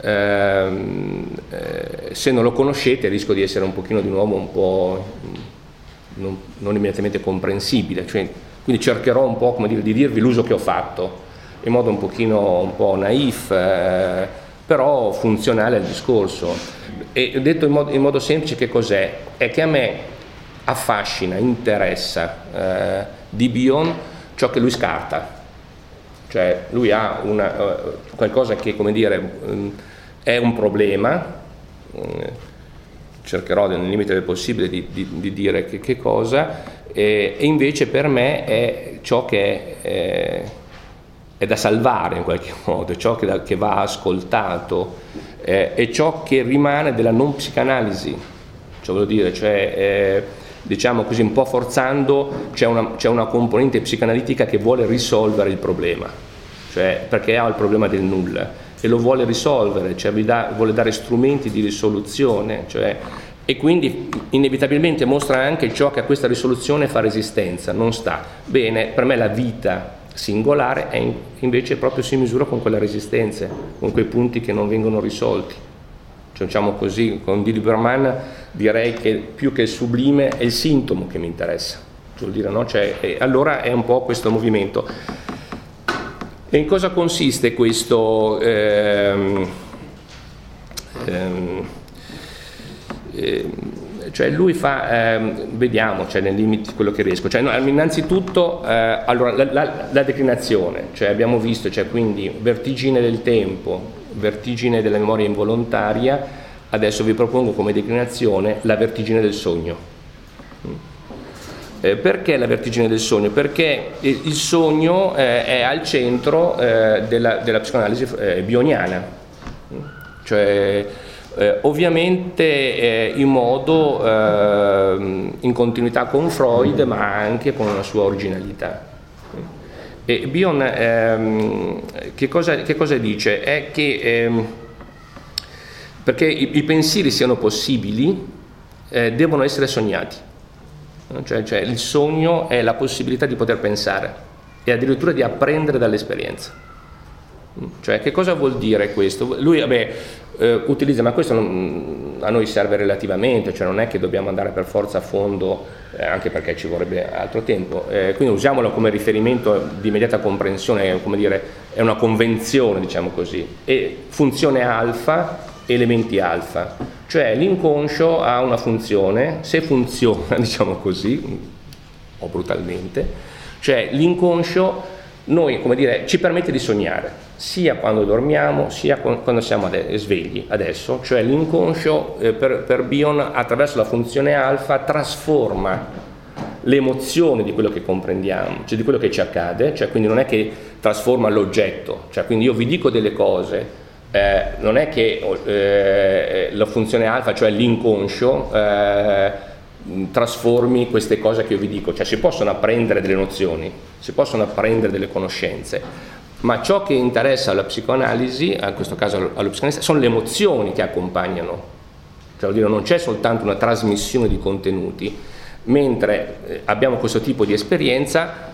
Ehm, eh, se non lo conoscete rischio di essere un pochino di nuovo un po' non, non immediatamente comprensibile, cioè, quindi cercherò un po' dire, di dirvi l'uso che ho fatto in modo un pochino un po' naif, eh, però funzionale al discorso. E detto in modo, in modo, semplice che cos'è? È che a me affascina, interessa eh, di Bion ciò che lui scarta. Cioè lui ha una, uh, qualcosa che, come dire, um, è un problema, um, cercherò nel limite del possibile di, di, di dire che, che cosa, eh, e invece per me è ciò che è, è, è da salvare in qualche modo, ciò che, da, che va ascoltato, eh, è ciò che rimane della non psicanalisi, cioè voglio dire, cioè, eh, diciamo così un po' forzando c'è una, c'è una componente psicanalitica che vuole risolvere il problema, cioè perché ha il problema del nulla e lo vuole risolvere, cioè da, vuole dare strumenti di risoluzione, cioè, e quindi inevitabilmente mostra anche ciò che a questa risoluzione fa resistenza, non sta. Bene, per me la vita singolare è in, invece proprio si misura con quelle resistenze, con quei punti che non vengono risolti. Cioè, diciamo così, con Di Lieberman direi che più che il sublime è il sintomo che mi interessa. Cioè, dire, no? cioè, allora è un po' questo movimento. E in cosa consiste questo? Ehm, ehm, ehm, cioè lui fa, ehm, vediamo, cioè nei limiti quello che riesco, cioè, no, innanzitutto eh, allora, la, la, la, declinazione, cioè abbiamo visto, cioè, quindi vertigine del tempo, vertigine della memoria involontaria, adesso vi propongo come declinazione la vertigine del sogno. Eh, perché la vertigine del sogno? Perché il sogno eh, è al centro eh, della, della, psicoanalisi eh, bioniana, cioè eh, ovviamente eh, in modo in continuità con Freud ma anche con una sua originalità. E Bion ehm, che, cosa, che, cosa, dice? È che ehm, perché i, i, pensieri siano possibili devono essere sognati. Cioè, cioè, il sogno è la possibilità di poter pensare e addirittura di apprendere dall'esperienza. Cioè, che cosa vuol dire questo? Lui vabbè, eh, utilizza, ma questo non, a noi serve relativamente, cioè non è che dobbiamo andare per forza a fondo, eh, anche perché ci vorrebbe altro tempo. Eh, quindi usiamolo come riferimento di immediata comprensione, come dire, è una convenzione, diciamo così. E funzione alfa elementi alfa, cioè l'inconscio ha una funzione, se funziona diciamo così, o brutalmente, cioè l'inconscio noi, come dire, ci permette di sognare, sia quando dormiamo, sia quando siamo svegli adesso, cioè l'inconscio eh, per, per Bion attraverso la funzione alfa trasforma le emozioni di quello che comprendiamo, cioè di quello che ci accade, cioè quindi non è che trasforma l'oggetto, cioè quindi io vi dico delle cose, eh, non è che eh, la funzione alfa, cioè l'inconscio, eh, trasformi queste cose che io vi dico, cioè si possono apprendere delle nozioni, si possono apprendere delle conoscenze, ma ciò che interessa alla psicoanalisi, in questo caso allo psicanalista, sono le emozioni che accompagnano, cioè dire, non c'è soltanto una trasmissione di contenuti, mentre eh, abbiamo questo tipo di esperienza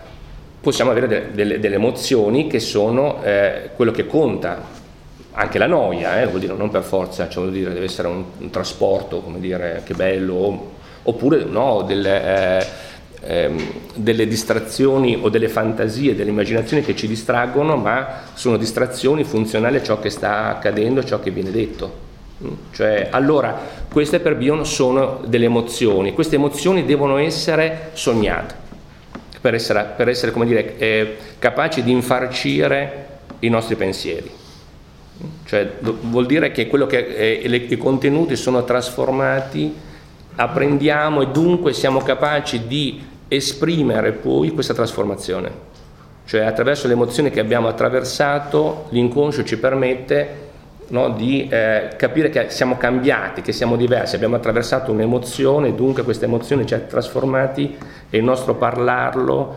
possiamo avere delle, delle, delle emozioni che sono eh, quello che conta. Anche la noia, eh, vuol dire non per forza, cioè vuol dire deve essere un, un trasporto, come dire, che bello, oppure no, delle, eh, ehm, delle distrazioni o delle fantasie, delle immaginazioni che ci distraggono, ma sono distrazioni funzionali a ciò che sta accadendo, a ciò che viene detto. Mm? Cioè, allora, queste per Bion sono delle emozioni, queste emozioni devono essere sognate per essere, per essere dire, eh, capaci di infarcire i nostri pensieri. Cioè, vuol dire che, che eh, le, i contenuti sono trasformati, apprendiamo e dunque siamo capaci di esprimere poi questa trasformazione. Cioè attraverso le emozioni che abbiamo attraversato, l'inconscio ci permette no, di eh, capire che siamo cambiati, che siamo diversi, abbiamo attraversato un'emozione, dunque questa emozione ci ha trasformati e il nostro parlarlo,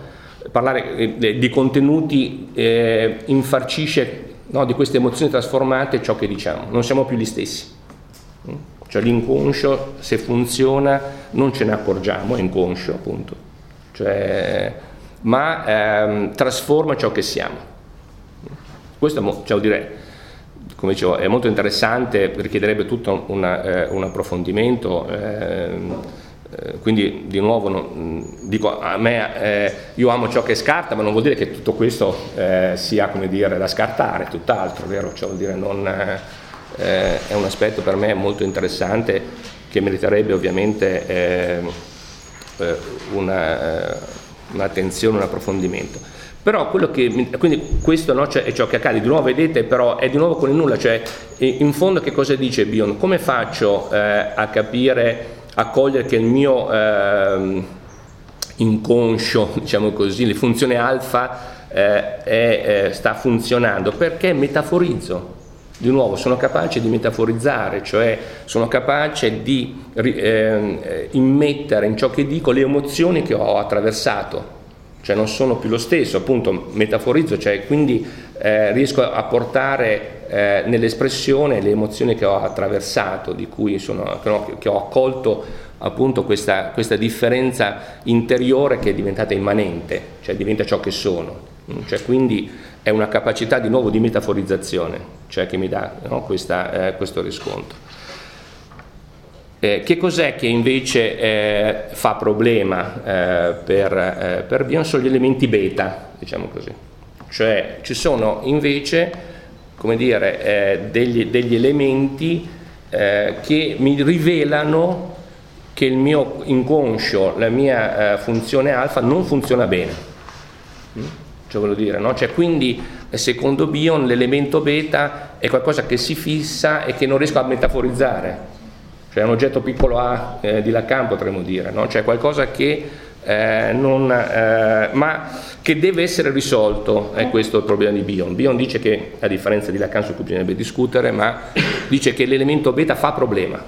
parlare eh, di contenuti eh, infarcisce no, di queste emozioni trasformate ciò che diciamo, non siamo più gli stessi. Cioè l'inconscio, se funziona, non ce ne accorgiamo, è inconscio appunto, cioè, ma ehm, trasforma ciò che siamo. Questo cioè, dire, come dicevo, è molto interessante, richiederebbe tutto una, eh, un approfondimento. Eh, eh, quindi di nuovo non, dico a me eh, io amo ciò che scarta ma non vuol dire che tutto questo eh, sia come dire da scartare tutt'altro vero cioè vuol dire non eh, è un aspetto per me molto interessante che meriterebbe ovviamente eh, una, un'attenzione un approfondimento. Però quello che quindi questo no, cioè, è ciò che accade. Di nuovo vedete però è di nuovo con il nulla cioè in fondo che cosa dice Bion? Come faccio a capire accogliere che il mio eh, inconscio, diciamo così, le funzioni alfa eh, è, eh, sta funzionando? Perché metaforizzo. Di nuovo, sono capace di metaforizzare, cioè sono capace di ehm, eh, immettere in ciò che dico le emozioni che ho attraversato, cioè non sono più lo stesso, appunto metaforizzo, cioè quindi eh, riesco a portare eh, nell'espressione le emozioni che ho attraversato, di cui sono, che, ho, accolto appunto questa, questa, differenza interiore che è diventata immanente, cioè diventa ciò che sono. Cioè, quindi è una capacità di nuovo di metaforizzazione, cioè che mi dà no, questa, eh, questo riscontro. Eh, che cos'è che invece eh, fa problema eh, per, eh, per Bion? Sono gli elementi beta, diciamo così. Cioè ci sono invece, come dire, eh, degli, degli, elementi che mi rivelano che il mio inconscio, la mia funzione alfa non funziona bene. Mm? Cioè, dire, no? cioè, quindi secondo Bion l'elemento beta è qualcosa che si fissa e che non riesco a metaforizzare cioè un oggetto piccolo A eh, di Lacan potremmo dire, no? cioè qualcosa che eh, non, eh, ma che deve essere risolto, è questo il problema di Bion. Bion dice che, a differenza di Lacan su cui bisognerebbe discutere, ma dice che l'elemento beta fa problema,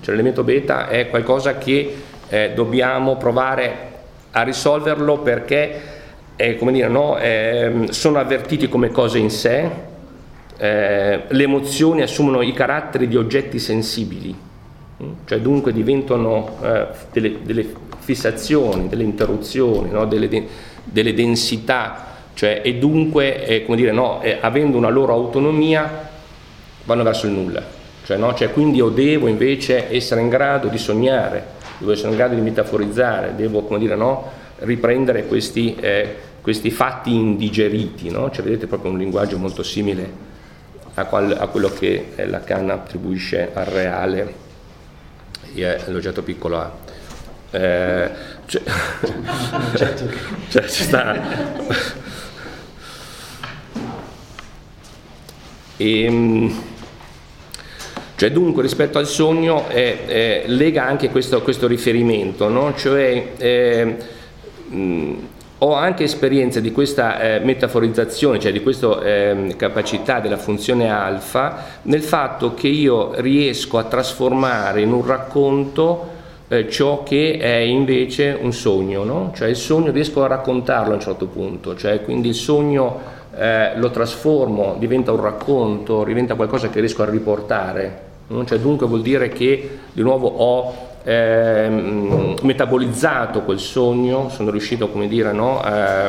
cioè l'elemento beta è qualcosa che eh, dobbiamo provare a risolverlo perché eh, come dire, no, ehm, sono avvertiti come cose in sé, eh, le emozioni assumono i caratteri di oggetti sensibili, mm? cioè dunque diventano eh, delle, delle, fissazioni, delle interruzioni, no? delle, delle, densità, cioè, e dunque, eh, dire, no, eh, avendo una loro autonomia, vanno verso il nulla. Cioè, no? cioè, quindi io devo invece essere in grado di sognare, devo essere in grado di metaforizzare, devo come dire, no? riprendere questi, eh, questi, fatti indigeriti. No? Cioè, vedete proprio un linguaggio molto simile a, qual, a quello che Lacan attribuisce al reale e all'oggetto piccolo A. Eh, cioè, cioè, ci sta. E, ehm, cioè dunque rispetto al sogno eh, eh, lega anche questo, questo riferimento, no? cioè eh, mh, ho anche esperienza di questa eh, metaforizzazione, cioè di questa eh, capacità della funzione alfa, nel fatto che io riesco a trasformare in un racconto eh, ciò che è invece un sogno, no? cioè il sogno riesco a raccontarlo a un certo punto, cioè quindi il sogno eh, lo trasformo, diventa un racconto, diventa qualcosa che riesco a riportare, no? cioè, dunque vuol dire che di nuovo ho eh, metabolizzato quel sogno, sono riuscito come dire, no, a,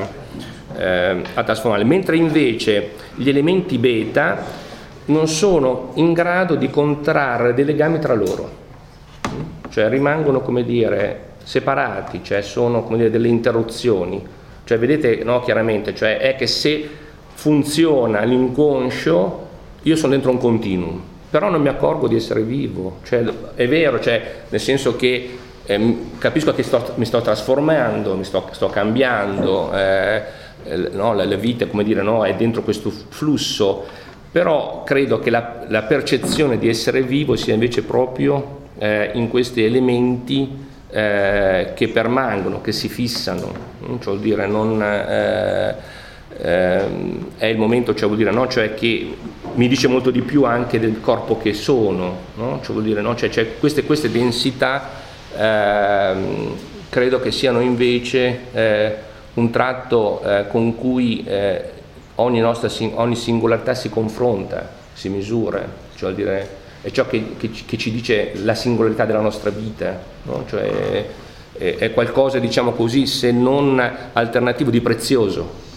eh, a trasformarlo, mentre invece gli elementi beta non sono in grado di contrarre dei legami tra loro, cioè rimangono come dire separati, cioè sono come dire delle interruzioni, cioè vedete no, chiaramente, cioè è che se funziona l'inconscio io sono dentro un continuum, però non mi accorgo di essere vivo, cioè, è vero, cioè, nel senso che eh, capisco che sto, mi sto trasformando, mi sto, sto cambiando, eh, no, la, la, vita dire, no, è dentro questo flusso, però credo che la, la percezione di essere vivo sia invece proprio eh, in questi elementi eh, che permangono, che si fissano, cioè dire non eh, ehm, è il momento, cioè vuol dire, no? cioè che mi dice molto di più anche del corpo che sono, no? cioè vuol dire, no? cioè, cioè queste, queste, densità ehm, credo che siano invece eh, un tratto eh, con cui eh, ogni, nostra, ogni singolarità si confronta, si misura, cioè dire, è ciò che, che, che, ci dice la singolarità della nostra vita, no? cioè, è, è, qualcosa, diciamo così, se non alternativo di prezioso.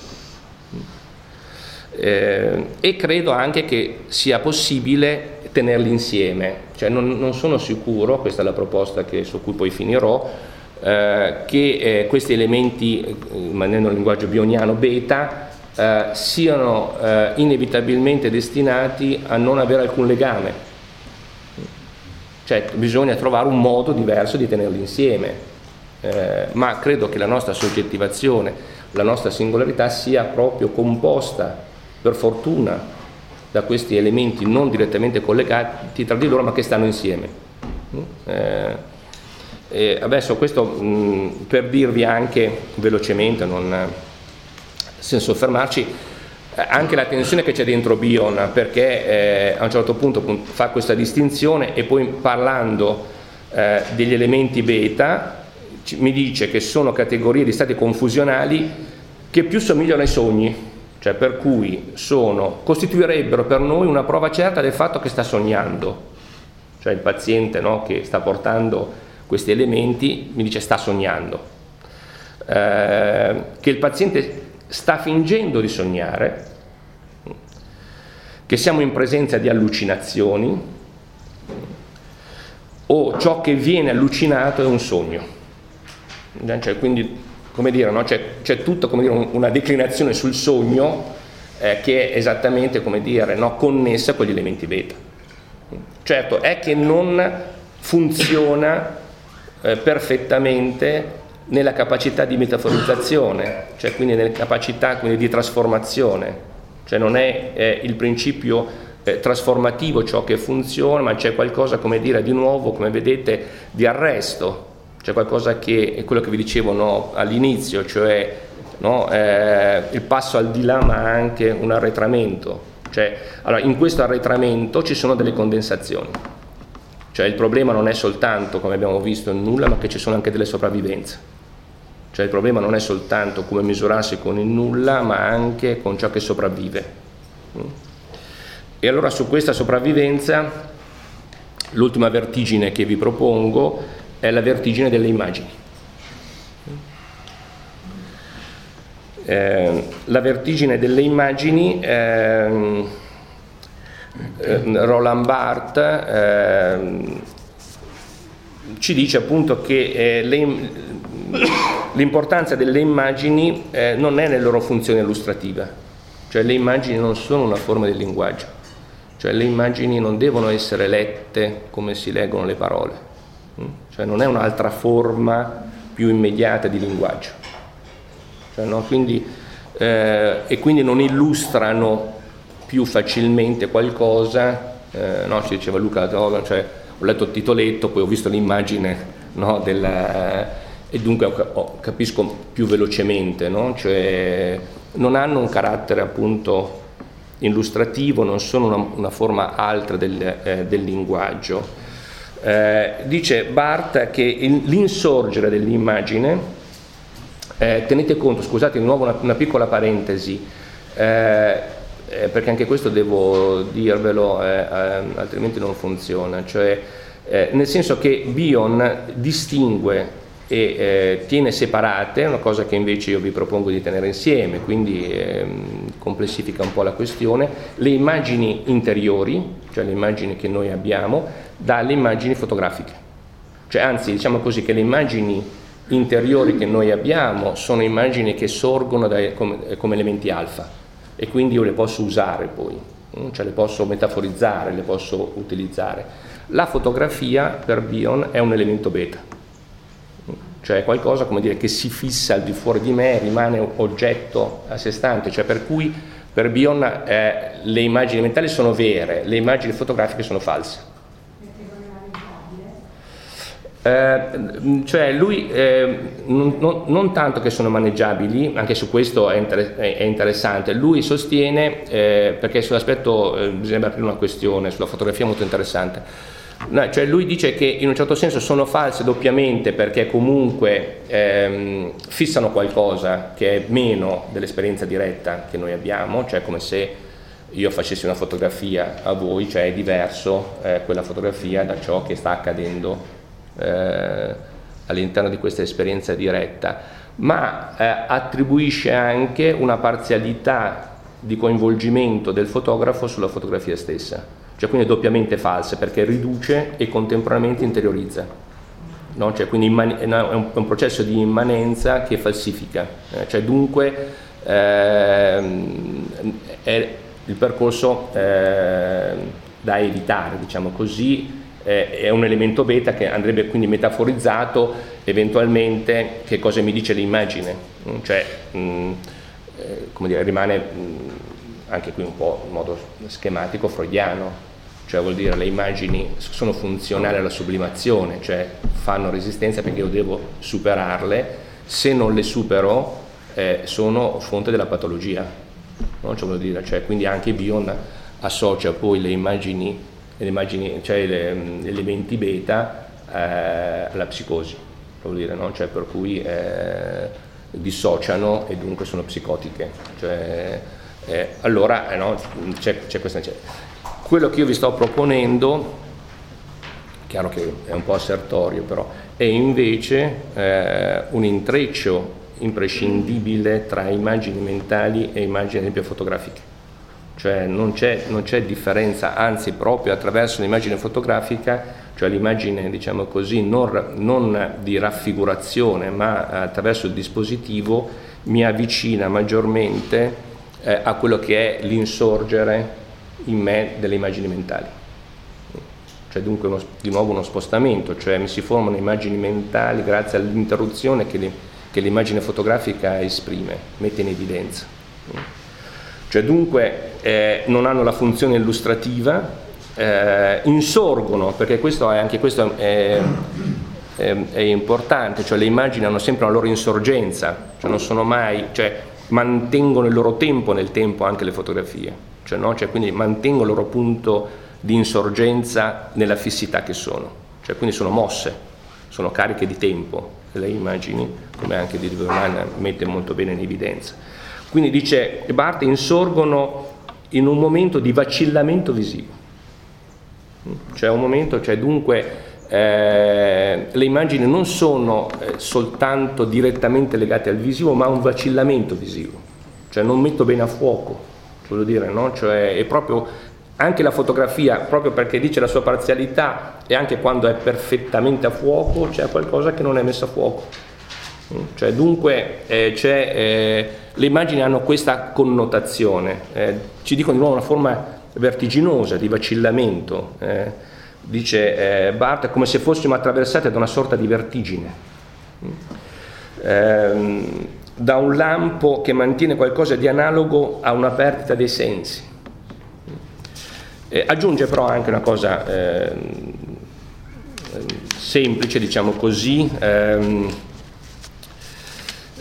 Eh, e credo anche che sia possibile tenerli insieme, cioè non, non sono sicuro, questa è la proposta che, su cui poi finirò, eh, che eh, questi elementi, eh, mantenendo il linguaggio bioniano beta, eh, siano inevitabilmente destinati a non avere alcun legame. Cioè bisogna trovare un modo diverso di tenerli insieme, eh, ma credo che la nostra soggettivazione, la nostra singolarità sia proprio composta, per fortuna, da questi elementi non direttamente collegati tra di loro ma che stanno insieme. Eh, e adesso questo mh, per dirvi anche velocemente, non senza soffermarci, eh, anche la tensione che c'è dentro Bion, perché eh, a un certo punto fa questa distinzione e poi parlando eh, degli elementi beta mi dice che sono categorie di stati confusionali che più somigliano ai sogni, cioè per cui sono, costituirebbero per noi una prova certa del fatto che sta sognando, cioè il paziente no, che sta portando questi elementi mi dice sta sognando, eh, che il paziente sta fingendo di sognare, che siamo in presenza di allucinazioni o ciò che viene allucinato è un sogno. Cioè, quindi, come dire, no? c'è, c'è, tutta come dire, una declinazione sul sogno eh, che è esattamente come dire, no? connessa con gli elementi beta. Certo, è che non funziona eh, perfettamente nella capacità di metaforizzazione, cioè quindi nella capacità quindi, di trasformazione, cioè non è eh, il principio eh, trasformativo ciò che funziona, ma c'è qualcosa, come dire, di nuovo, come vedete, di arresto, c'è qualcosa che è quello che vi dicevo no, all'inizio, cioè no, eh, il passo al di là ma anche un arretramento, cioè, allora, in questo arretramento ci sono delle condensazioni. Cioè il problema non è soltanto, come abbiamo visto, nulla, ma che ci sono anche delle sopravvivenze. Cioè il problema non è soltanto come misurarsi con il nulla, ma anche con ciò che sopravvive. E allora su questa sopravvivenza, l'ultima vertigine che vi propongo è la vertigine delle immagini. Eh, la vertigine delle immagini eh, eh, Roland Barthes eh, ci dice appunto che eh, le, l'importanza delle immagini eh, non è nella loro funzione illustrativa, cioè le immagini non sono una forma del linguaggio, cioè le immagini non devono essere lette come si leggono le parole? Cioè non è un'altra forma più immediata di linguaggio, cioè, no? quindi, eh, e quindi non illustrano più facilmente qualcosa, eh, no, ci diceva Luca, no, cioè, ho letto il titoletto, poi ho visto l'immagine no, della, e dunque oh, capisco più velocemente, cioè, non hanno un carattere appunto illustrativo, non sono una, una forma altra del, eh, del linguaggio. Eh, dice Barth che l'insorgere dell'immagine, eh, tenete conto, scusate di nuovo una, una piccola parentesi, eh, eh, perché anche questo devo dirvelo, eh, eh, altrimenti non funziona, cioè, nel senso che Bion distingue e eh, tiene separate, una cosa che invece io vi propongo di tenere insieme, quindi ehm, complessifica un po' la questione, le immagini interiori, cioè le immagini che noi abbiamo, dalle immagini fotografiche. Cioè, anzi, diciamo così che le immagini interiori che noi abbiamo sono immagini che sorgono dai, come, come elementi alfa e quindi io le posso usare poi, mm, cioè le posso metaforizzare, le posso utilizzare. La fotografia per Bion è un elemento beta, cioè qualcosa dire, che si fissa al di fuori di me, rimane oggetto a sé stante, cioè per cui per Bion eh, le immagini mentali sono vere, le immagini fotografiche sono false. Eh, cioè lui eh, non, non, tanto che sono maneggiabili, anche su questo è, inter- è interessante, lui sostiene, eh, perché sull'aspetto eh, bisogna aprire una questione, sulla fotografia molto interessante, No, cioè lui dice che in un certo senso sono false doppiamente perché comunque ehm, fissano qualcosa che è meno dell'esperienza diretta che noi abbiamo, cioè come se io facessi una fotografia a voi, cioè è diverso eh, quella fotografia da ciò che sta accadendo eh, all'interno di questa esperienza diretta, ma eh, attribuisce anche una parzialità di coinvolgimento del fotografo sulla fotografia stessa cioè quindi è doppiamente falsa perché riduce e contemporaneamente interiorizza. No? Cioè, quindi immani- è, un, è, un, processo di immanenza che falsifica, eh, cioè dunque ehm, è il percorso eh, da evitare, diciamo così, eh, è un elemento beta che andrebbe quindi metaforizzato eventualmente che cosa mi dice l'immagine, mm, cioè mh, mm, eh, come dire, rimane mh, mm, anche qui un po' in modo schematico freudiano, cioè vuol dire le immagini sono funzionali alla sublimazione, cioè fanno resistenza perché io devo superarle, se non le supero eh, sono fonte della patologia, no? cioè, dire, cioè, quindi anche Bion associa poi le immagini, le immagini cioè le, gli elementi beta eh, alla psicosi, dire, no? cioè, per cui eh, dissociano e dunque sono psicotiche. Cioè, eh, allora eh, no, c'è, c'è questa quello che io vi sto proponendo, chiaro che è un po' assertorio però, è invece eh, un intreccio imprescindibile tra immagini mentali e immagini ad esempio fotografiche. Cioè non c'è, non c'è differenza, anzi proprio attraverso l'immagine fotografica, cioè l'immagine diciamo così non, non di raffigurazione ma attraverso il dispositivo mi avvicina maggiormente eh, a quello che è l'insorgere in me delle immagini mentali. Cioè dunque uno, di nuovo uno spostamento, cioè mi si formano immagini mentali grazie all'interruzione che, le, che l'immagine fotografica esprime, mette in evidenza. Cioè dunque eh, non hanno la funzione illustrativa, eh, insorgono, perché questo è, anche questo è, è, è, importante, cioè le immagini hanno sempre una loro insorgenza, cioè non sono mai, cioè mantengono il loro tempo nel tempo anche le fotografie cioè, no? cioè, quindi mantengo il loro punto di insorgenza nella fissità che sono, cioè, quindi sono mosse, sono cariche di tempo, le immagini, come anche di Lieberman mette molto bene in evidenza. Quindi dice, Barthes insorgono in un momento di vacillamento visivo, cioè un momento, cioè dunque eh, le immagini non sono eh, soltanto direttamente legate al visivo, ma a un vacillamento visivo, cioè non metto bene a fuoco voglio dire, no? Cioè è proprio anche la fotografia, proprio perché dice la sua parzialità e anche quando è perfettamente a fuoco c'è qualcosa che non è messo a fuoco. Mm? Cioè, dunque eh, eh, le immagini hanno questa connotazione, eh, ci dicono di nuovo una forma vertiginosa di vacillamento, eh. dice eh, Barth, come se fossimo attraversati da una sorta di vertigine. Mm? Da un lampo che mantiene qualcosa di analogo a una perdita dei sensi. Eh, aggiunge però anche una cosa eh, semplice, diciamo così, ehm,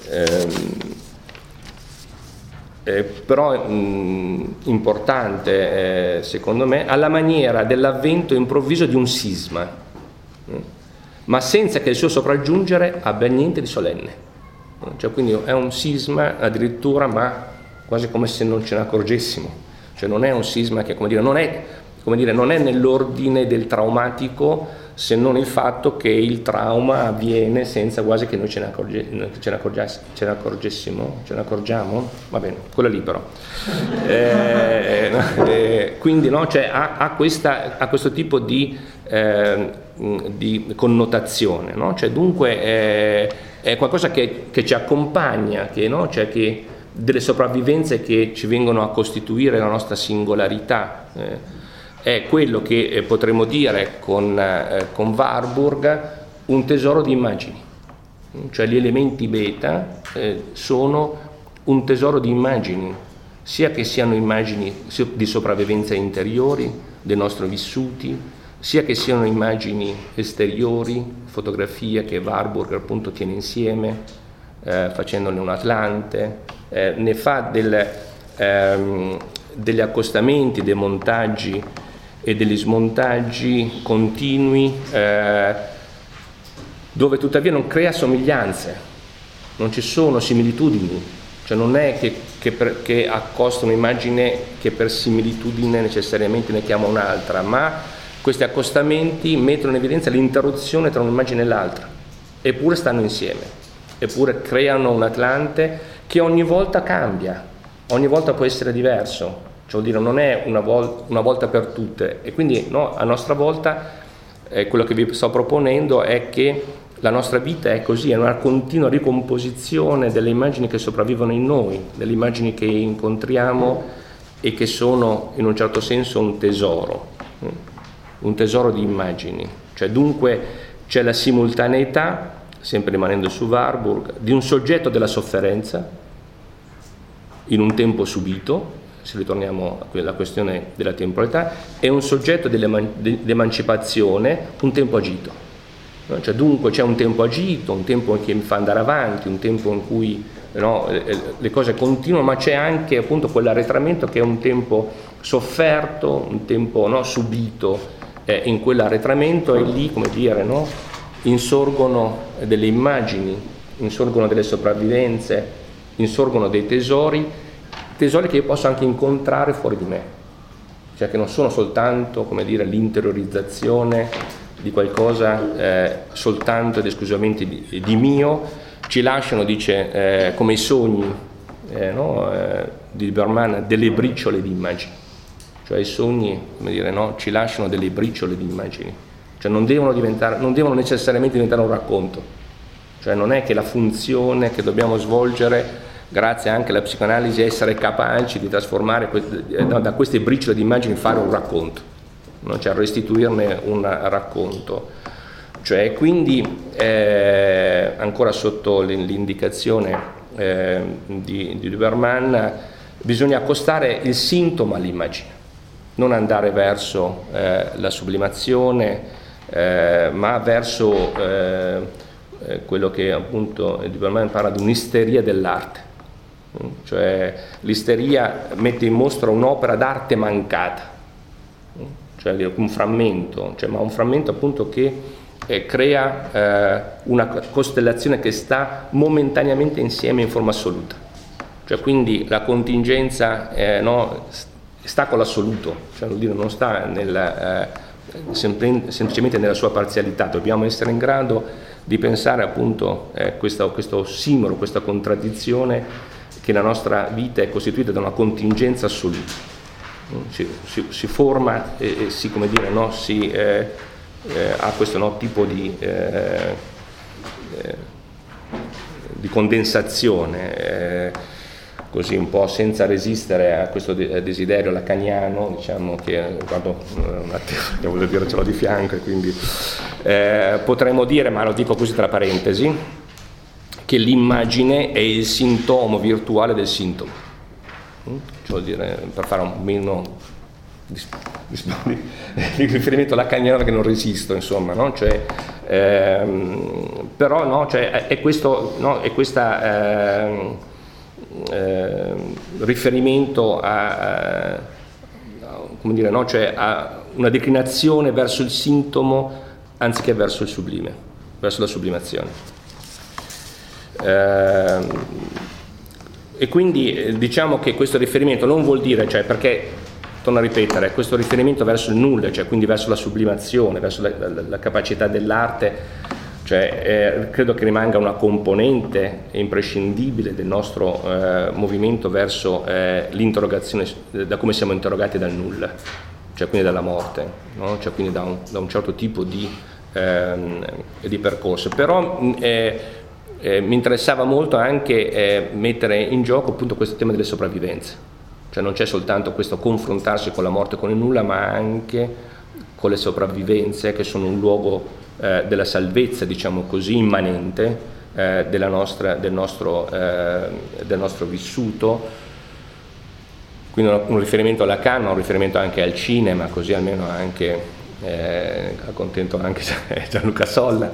ehm, eh, però mh, mm, importante eh, secondo me, alla maniera dell'avvento improvviso di un sisma, mh, ma senza che il suo sopraggiungere abbia niente di solenne. Cioè, quindi è un sisma addirittura, ma quasi come se non ce ne accorgessimo. Cioè, non è un sisma che, come dire, non è, come dire, non è nell'ordine del traumatico se non il fatto che il trauma avviene senza quasi che noi ce ne, accorge, ce ne, ce ne accorgessimo, ce ne accorgiamo? Va bene, quella lì però. Eh, eh, quindi no, cioè, ha, ha, questa, ha, questo tipo di, eh, di connotazione, no? cioè, dunque eh, è qualcosa che, che ci accompagna, che, no? cioè che delle sopravvivenze che ci vengono a costituire la nostra singolarità. Eh, è quello che eh, potremmo dire con, eh, con, Warburg un tesoro di immagini, cioè gli elementi beta eh, sono un tesoro di immagini, sia che siano immagini di sopravvivenza interiori dei nostri vissuti, sia che siano immagini esteriori, fotografie che Warburg appunto tiene insieme, eh, facendone un Atlante, eh, ne fa del, ehm, degli accostamenti, dei montaggi e degli smontaggi continui eh, dove tuttavia non crea somiglianze, non ci sono similitudini, cioè non è che, che, per, che accosta un'immagine che per similitudine necessariamente ne chiama un'altra, ma questi accostamenti mettono in evidenza l'interruzione tra un'immagine e l'altra, eppure stanno insieme, eppure creano un Atlante che ogni volta cambia, ogni volta può essere diverso, cioè vuol dire non è una, vol- una volta per tutte. E quindi no, a nostra volta eh, quello che vi sto proponendo è che la nostra vita è così, è una continua ricomposizione delle immagini che sopravvivono in noi, delle immagini che incontriamo e che sono in un certo senso un tesoro, un tesoro di immagini. Cioè dunque c'è la simultaneità, sempre rimanendo su Warburg, di un soggetto della sofferenza in un tempo subito, se ritorniamo alla questione della temporalità, è un soggetto dell'emancipazione, un tempo agito. Cioè, dunque c'è un tempo agito, un tempo che mi fa andare avanti, un tempo in cui no, le cose continuano, ma c'è anche appunto quell'arretramento che è un tempo sofferto, un tempo no, subito. Eh, in quell'arretramento e lì, come dire, no, insorgono delle immagini, insorgono delle sopravvivenze, insorgono dei tesori tesori che io posso anche incontrare fuori di me, cioè che non sono soltanto come dire, l'interiorizzazione di qualcosa eh, soltanto ed esclusivamente di, di, mio, ci lasciano, dice, eh, come i sogni eh, no? Eh, di Lieberman, delle briciole di immagini, cioè i sogni come dire, no? ci lasciano delle briciole di immagini, cioè non devono, non devono necessariamente diventare un racconto, cioè non è che la funzione che dobbiamo svolgere grazie anche alla psicoanalisi, essere capaci di trasformare eh, da queste briciole di immagini fare un racconto, no? cioè restituirne un racconto. Cioè, quindi, eh, ancora sotto l'indicazione eh, di, di Lieberman, bisogna accostare il sintomo all'immagine, non andare verso eh, la sublimazione, eh, ma verso eh, quello che appunto Lieberman parla di un'isteria dell'arte. Cioè l'isteria mette in mostra un'opera d'arte mancata, cioè un frammento, cioè, ma un frammento appunto che eh, crea eh, una costellazione che sta momentaneamente insieme in forma assoluta, cioè quindi la contingenza eh, no, sta con l'assoluto, cioè vuol dire non sta nel, eh, semplicemente nella sua parzialità, dobbiamo essere in grado di pensare appunto eh, questo, questo ossimoro, questa contraddizione che la nostra vita è costituita da una contingenza assoluta. Si, si, si forma e, e si, dire, no, si, eh, eh, ha questo no, tipo di, eh, eh di condensazione, eh, così un po' senza resistere a questo desiderio lacaniano, diciamo che guardo un attimo, voglio dire ce l'ho di fianco, quindi eh, potremmo dire, ma lo dico così tra parentesi, che l'immagine è il sintomo virtuale del sintomo. Mm? Cioè dire, per fare un meno di riferimento cagnara che non resisto, insomma, no? cioè, ehm, però no, cioè, è questo no, è questa, ehm, eh, riferimento a, a, dire, no? cioè, a una declinazione verso il sintomo anziché verso il sublime, verso la sublimazione. Ehm, e quindi eh, diciamo che questo riferimento non vuol dire, cioè perché, torno a ripetere, questo riferimento verso il nulla, cioè quindi verso la sublimazione, verso la, la, la capacità dell'arte, cioè, eh, credo che rimanga una componente imprescindibile del nostro eh, movimento verso eh, l'interrogazione, da come siamo interrogati dal nulla, cioè quindi dalla morte, no? cioè quindi da un, da un, certo tipo di, ehm, di percorso. Però eh, eh, mi interessava molto anche eh, mettere in gioco appunto questo tema delle sopravvivenze, cioè non c'è soltanto questo confrontarsi con la morte, con il nulla, ma anche con le sopravvivenze che sono un luogo eh, della salvezza, diciamo così, immanente eh, nostra, del, nostro, eh, del, nostro, vissuto. Quindi un riferimento alla canna, un riferimento anche al cinema, così almeno anche, eh, accontento anche Gianluca Solla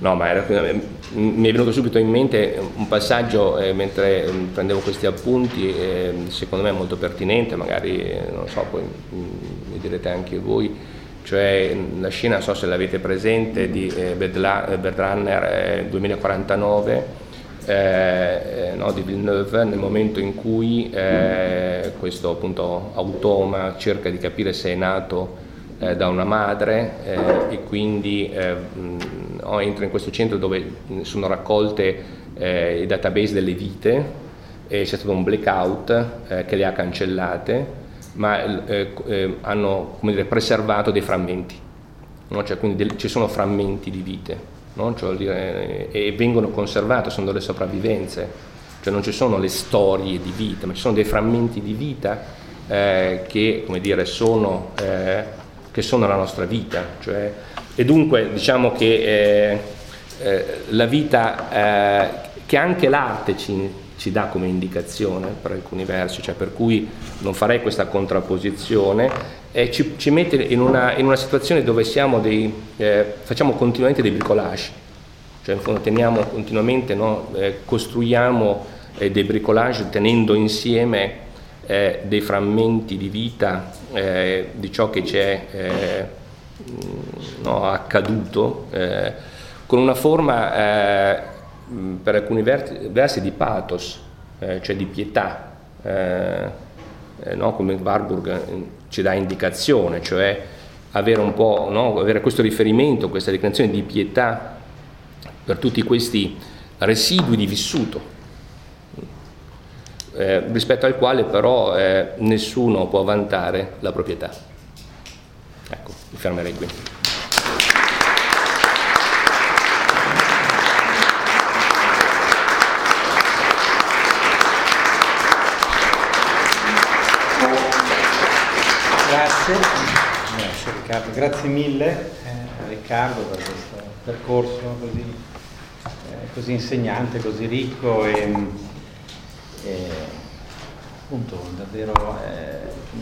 No, ma era, mi è venuto subito in mente un passaggio eh, mentre mm, prendevo questi appunti, eh, secondo me molto pertinente, magari eh, non so, poi mm, mi direte anche voi, cioè la scena, non so se l'avete presente, di eh, Bird Runner 2049 eh, no, di Villeneuve nel momento in cui eh, questo appunto automa cerca di capire se è nato eh, da una madre eh, e quindi eh, mh, entra in questo centro dove sono raccolte eh, i database delle vite e c'è stato un blackout che le ha cancellate ma hanno dire, preservato dei frammenti, no? cioè, quindi del, ci sono frammenti di vite no? cioè, dire, e vengono conservate, sono delle sopravvivenze, cioè non ci sono le storie di vita, ma ci sono dei frammenti di vita eh, che, dire, sono, eh, che, sono, la nostra vita. Cioè, e dunque diciamo che eh, eh la vita, eh, che anche l'arte ci, ci dà come indicazione per alcuni versi, cioè per cui non farei questa contrapposizione, e ci, ci mette in una, in una, situazione dove dei, eh, facciamo continuamente dei bricolage, cioè in fondo teniamo continuamente, no, eh, costruiamo eh, dei bricolage tenendo insieme eh, dei frammenti di vita eh, di ciò che ci è eh, no, accaduto, con una forma per alcuni versi di pathos, cioè di pietà. No, come Warburg ci dà indicazione, cioè avere no? avere questo riferimento, questa dichiarazione di pietà per tutti questi residui di vissuto, eh, rispetto al quale però eh, nessuno può vantare la proprietà. Ecco, mi fermerei qui. Grazie. Riccardo. Grazie mille eh, a Riccardo per questo percorso così, eh, così insegnante, così ricco e, e appunto davvero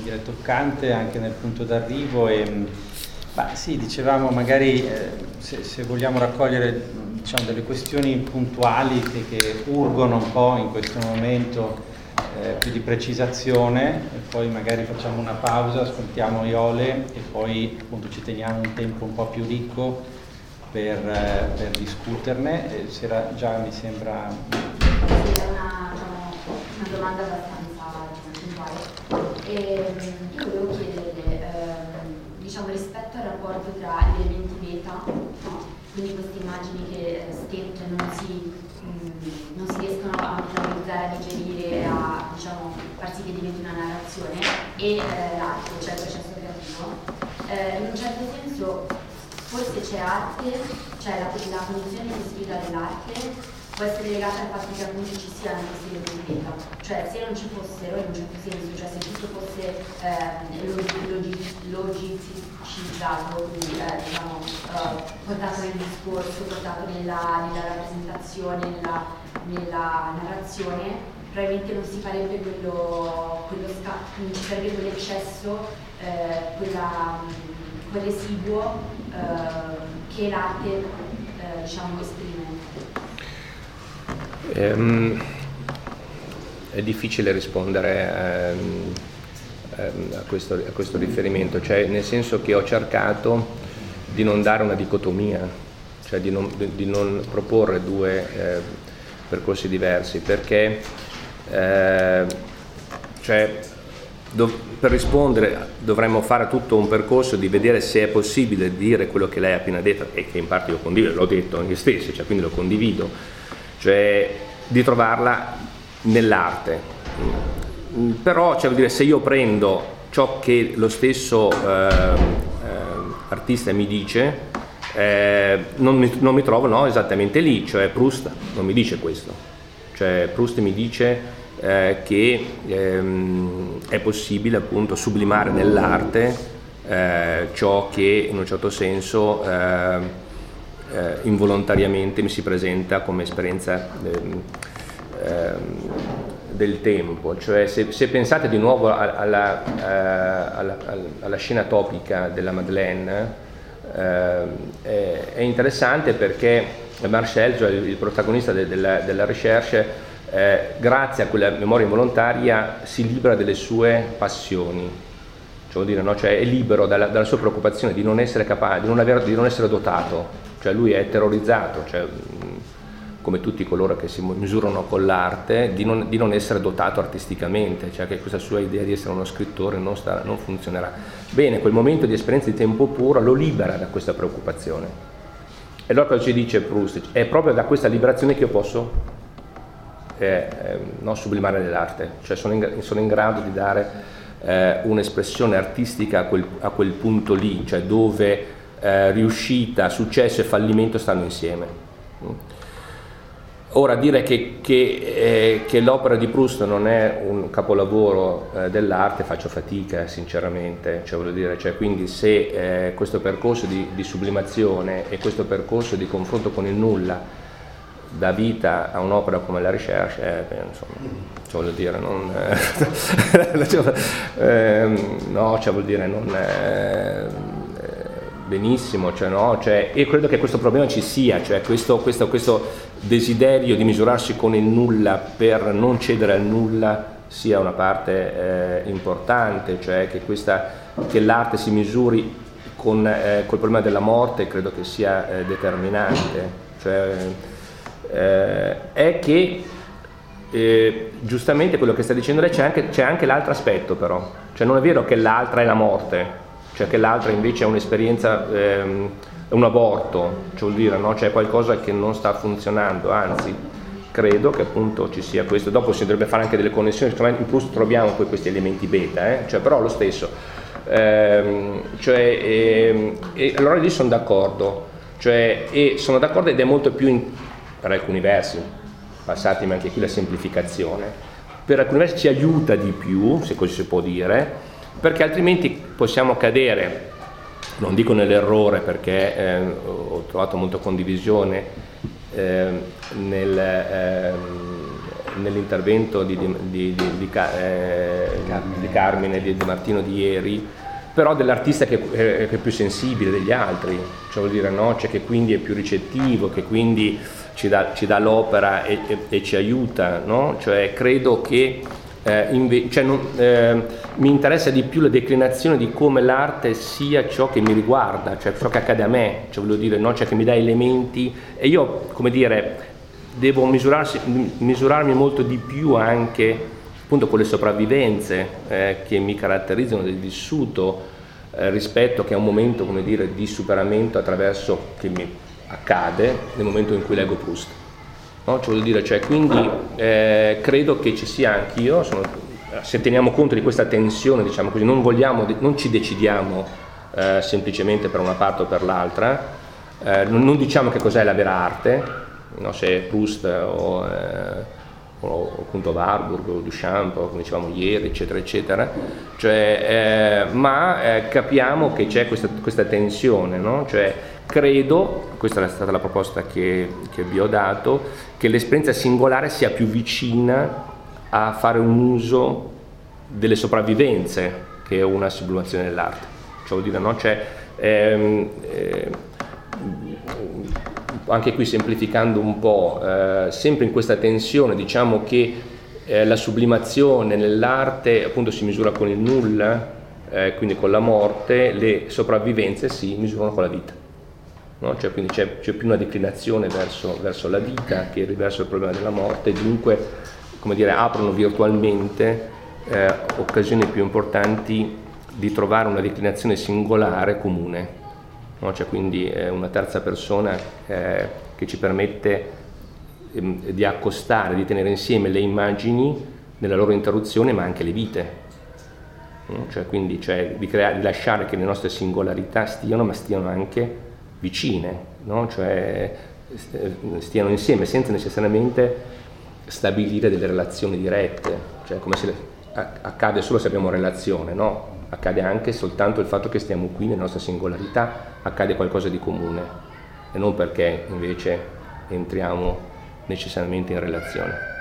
eh, toccante anche nel punto d'arrivo. E, bah, sì, dicevamo magari eh, se, se, vogliamo raccogliere diciamo, delle questioni puntuali che, che urgono un po' in questo momento eh, più di precisazione e poi magari facciamo una pausa, ascoltiamo Iole e poi appunto ci teniamo un tempo un po' più ricco per, eh, per discuterne. Eh, era già mi sembra... È una, domanda abbastanza puntuale. E, io volevo chiederle, ehm, diciamo rispetto al rapporto tra gli elementi beta, no? quindi queste immagini che stette non si Mm, non si riescono a metabolizzare, a digerire, una narrazione e eh, l'arte, cioè il processo creativo. Eh, in un certo senso forse c'è arte, cioè la, la condizione di possibilità dell'arte può essere legata al fatto che appunto ci siano questi elementi beta, cioè se non ci fossero in un certo senso, cioè se tutto fosse eh, logicizzato, quindi eh, diciamo, eh, portato nel discorso, portato nella, nella rappresentazione, nella, nella, narrazione, probabilmente non si farebbe quello, quello sarebbe quell'eccesso, eh, quella, quel residuo eh, che l'arte eh, diciamo, esprime. Um, è difficile rispondere um, a, questo, a, questo, riferimento, cioè nel senso che ho cercato di non dare una dicotomia, cioè di non, di non proporre due eh, percorsi diversi, perché eh, cioè, do, per rispondere dovremmo fare tutto un percorso di vedere se è possibile dire quello che lei ha appena detto e che in parte io condivido, l'ho detto anche stesso, cioè, quindi lo condivido cioè di trovarla nell'arte. Mm, però cioè, dire, se io prendo ciò che lo stesso eh, artista mi dice, eh, non, mi, non, mi, trovo no, esattamente lì, cioè Proust non mi dice questo, cioè Proust mi dice eh, che ehm, è possibile appunto sublimare nell'arte eh, ciò che in un certo senso eh, eh, involontariamente mi si presenta come esperienza ehm, ehm, del tempo, cioè se, se pensate di nuovo alla, eh, alla, alla, scena topica della Madeleine, eh, è, interessante perché Marcel, cioè il, protagonista de, della, della ricerca, eh, grazie a quella memoria involontaria si libera delle sue passioni, cioè, dire, no? cioè è libero dalla, dalla, sua preoccupazione di non essere capace, di non, aver, di non essere dotato, cioè lui è terrorizzato, cioè, come tutti coloro che si misurano con l'arte, di non, di non, essere dotato artisticamente, cioè che questa sua idea di essere uno scrittore non, sta, non funzionerà. Bene, quel momento di esperienza di tempo puro lo libera da questa preoccupazione. E allora cosa ci dice Proust? È proprio da questa liberazione che io posso eh, eh, no, sublimare nell'arte, cioè sono in, sono in, grado di dare eh, un'espressione artistica a quel, a quel, punto lì, cioè dove eh, riuscita, successo e fallimento stanno insieme. Ora dire che, che, eh, che, l'opera di Proust non è un capolavoro eh, dell'arte faccio fatica sinceramente, cioè, dire, cioè, quindi se eh, questo percorso di, di, sublimazione e questo percorso di confronto con il nulla dà vita a un'opera come la ricerca, eh, insomma, cioè, voglio dire, non, ehm, no, cioè, vuol dire, non benissimo, cioè, no? cioè, io credo che questo problema ci sia, cioè questo, questo, questo, desiderio di misurarsi con il nulla per non cedere al nulla sia una parte eh, importante, cioè che, questa, che, l'arte si misuri con eh, col problema della morte credo che sia eh, determinante, cioè, eh, è che eh, giustamente quello che sta dicendo lei c'è anche, c'è anche l'altro aspetto però, cioè non è vero che l'altra è la morte, cioè che l'altra invece è un'esperienza, ehm, un aborto, cioè vuol dire no? c'è qualcosa che non sta funzionando, anzi credo che appunto ci sia questo, dopo si dovrebbe fare anche delle connessioni, in Proust troviamo poi questi elementi beta, eh? cioè, però lo stesso, ehm, cioè, ehm, e allora lì sono d'accordo, cioè, e sono d'accordo ed è molto più in, per alcuni versi, passatemi anche qui la semplificazione, per alcuni versi ci aiuta di più, se così si può dire, perché altrimenti possiamo cadere, non dico nell'errore perché eh, ho trovato molta condivisione eh, nel, eh, nell'intervento di, di, di, di eh, Carmine, di, Martino di ieri, però dell'artista che, eh, che, è più sensibile degli altri, cioè vuol dire no? cioè che quindi è più ricettivo, che quindi ci dà, ci dà l'opera e, e, e, ci aiuta, no? cioè credo che eh, inve- cioè non, eh, mi interessa di più la declinazione di come l'arte sia ciò che mi riguarda, cioè ciò che accade a me, cioè voglio dire, no? cioè che mi dà elementi e io, come dire, devo misurarmi molto di più anche appunto con le sopravvivenze eh, che mi caratterizzano del vissuto eh, rispetto che a un momento, come dire, di superamento attraverso che mi accade nel momento in cui leggo Proust. No? Cioè, dire, cioè, quindi eh, credo che ci sia anch'io, sono, se teniamo conto di questa tensione, diciamo così, non, vogliamo, non ci decidiamo eh, semplicemente per una parte o per l'altra, eh, non, non, diciamo che cos'è la vera arte, no? se Proust o, eh, o appunto Warburg o Duchamp, come dicevamo ieri, eccetera, eccetera, cioè, eh, ma eh, capiamo che c'è questa, questa tensione, no? cioè, credo, questa è stata la proposta che, che vi ho dato, che l'esperienza singolare sia più vicina a fare un uso delle sopravvivenze che una sublimazione dell'arte. Cioè, dire, no? cioè, ehm, eh, anche qui semplificando un po', eh, sempre in questa tensione, diciamo che eh, la sublimazione nell'arte appunto si misura con il nulla, eh, quindi con la morte, le sopravvivenze si misurano con la vita. No? Cioè, quindi c'è, c'è, più una declinazione verso, verso, la vita che verso il problema della morte, dunque come dire, aprono virtualmente eh, occasioni più importanti di trovare una declinazione singolare comune, no? cioè, quindi eh, una terza persona eh, che ci permette ehm, di accostare, di tenere insieme le immagini nella loro interruzione ma anche le vite. Cioè, quindi cioè, di, creare, di lasciare che le nostre singolarità stiano ma stiano anche vicine, no? cioè stiano insieme senza necessariamente stabilire delle relazioni dirette, cioè come se accade solo se abbiamo relazione, no? accade anche soltanto il fatto che stiamo qui nella nostra singolarità, accade qualcosa di comune e non perché invece entriamo necessariamente in relazione.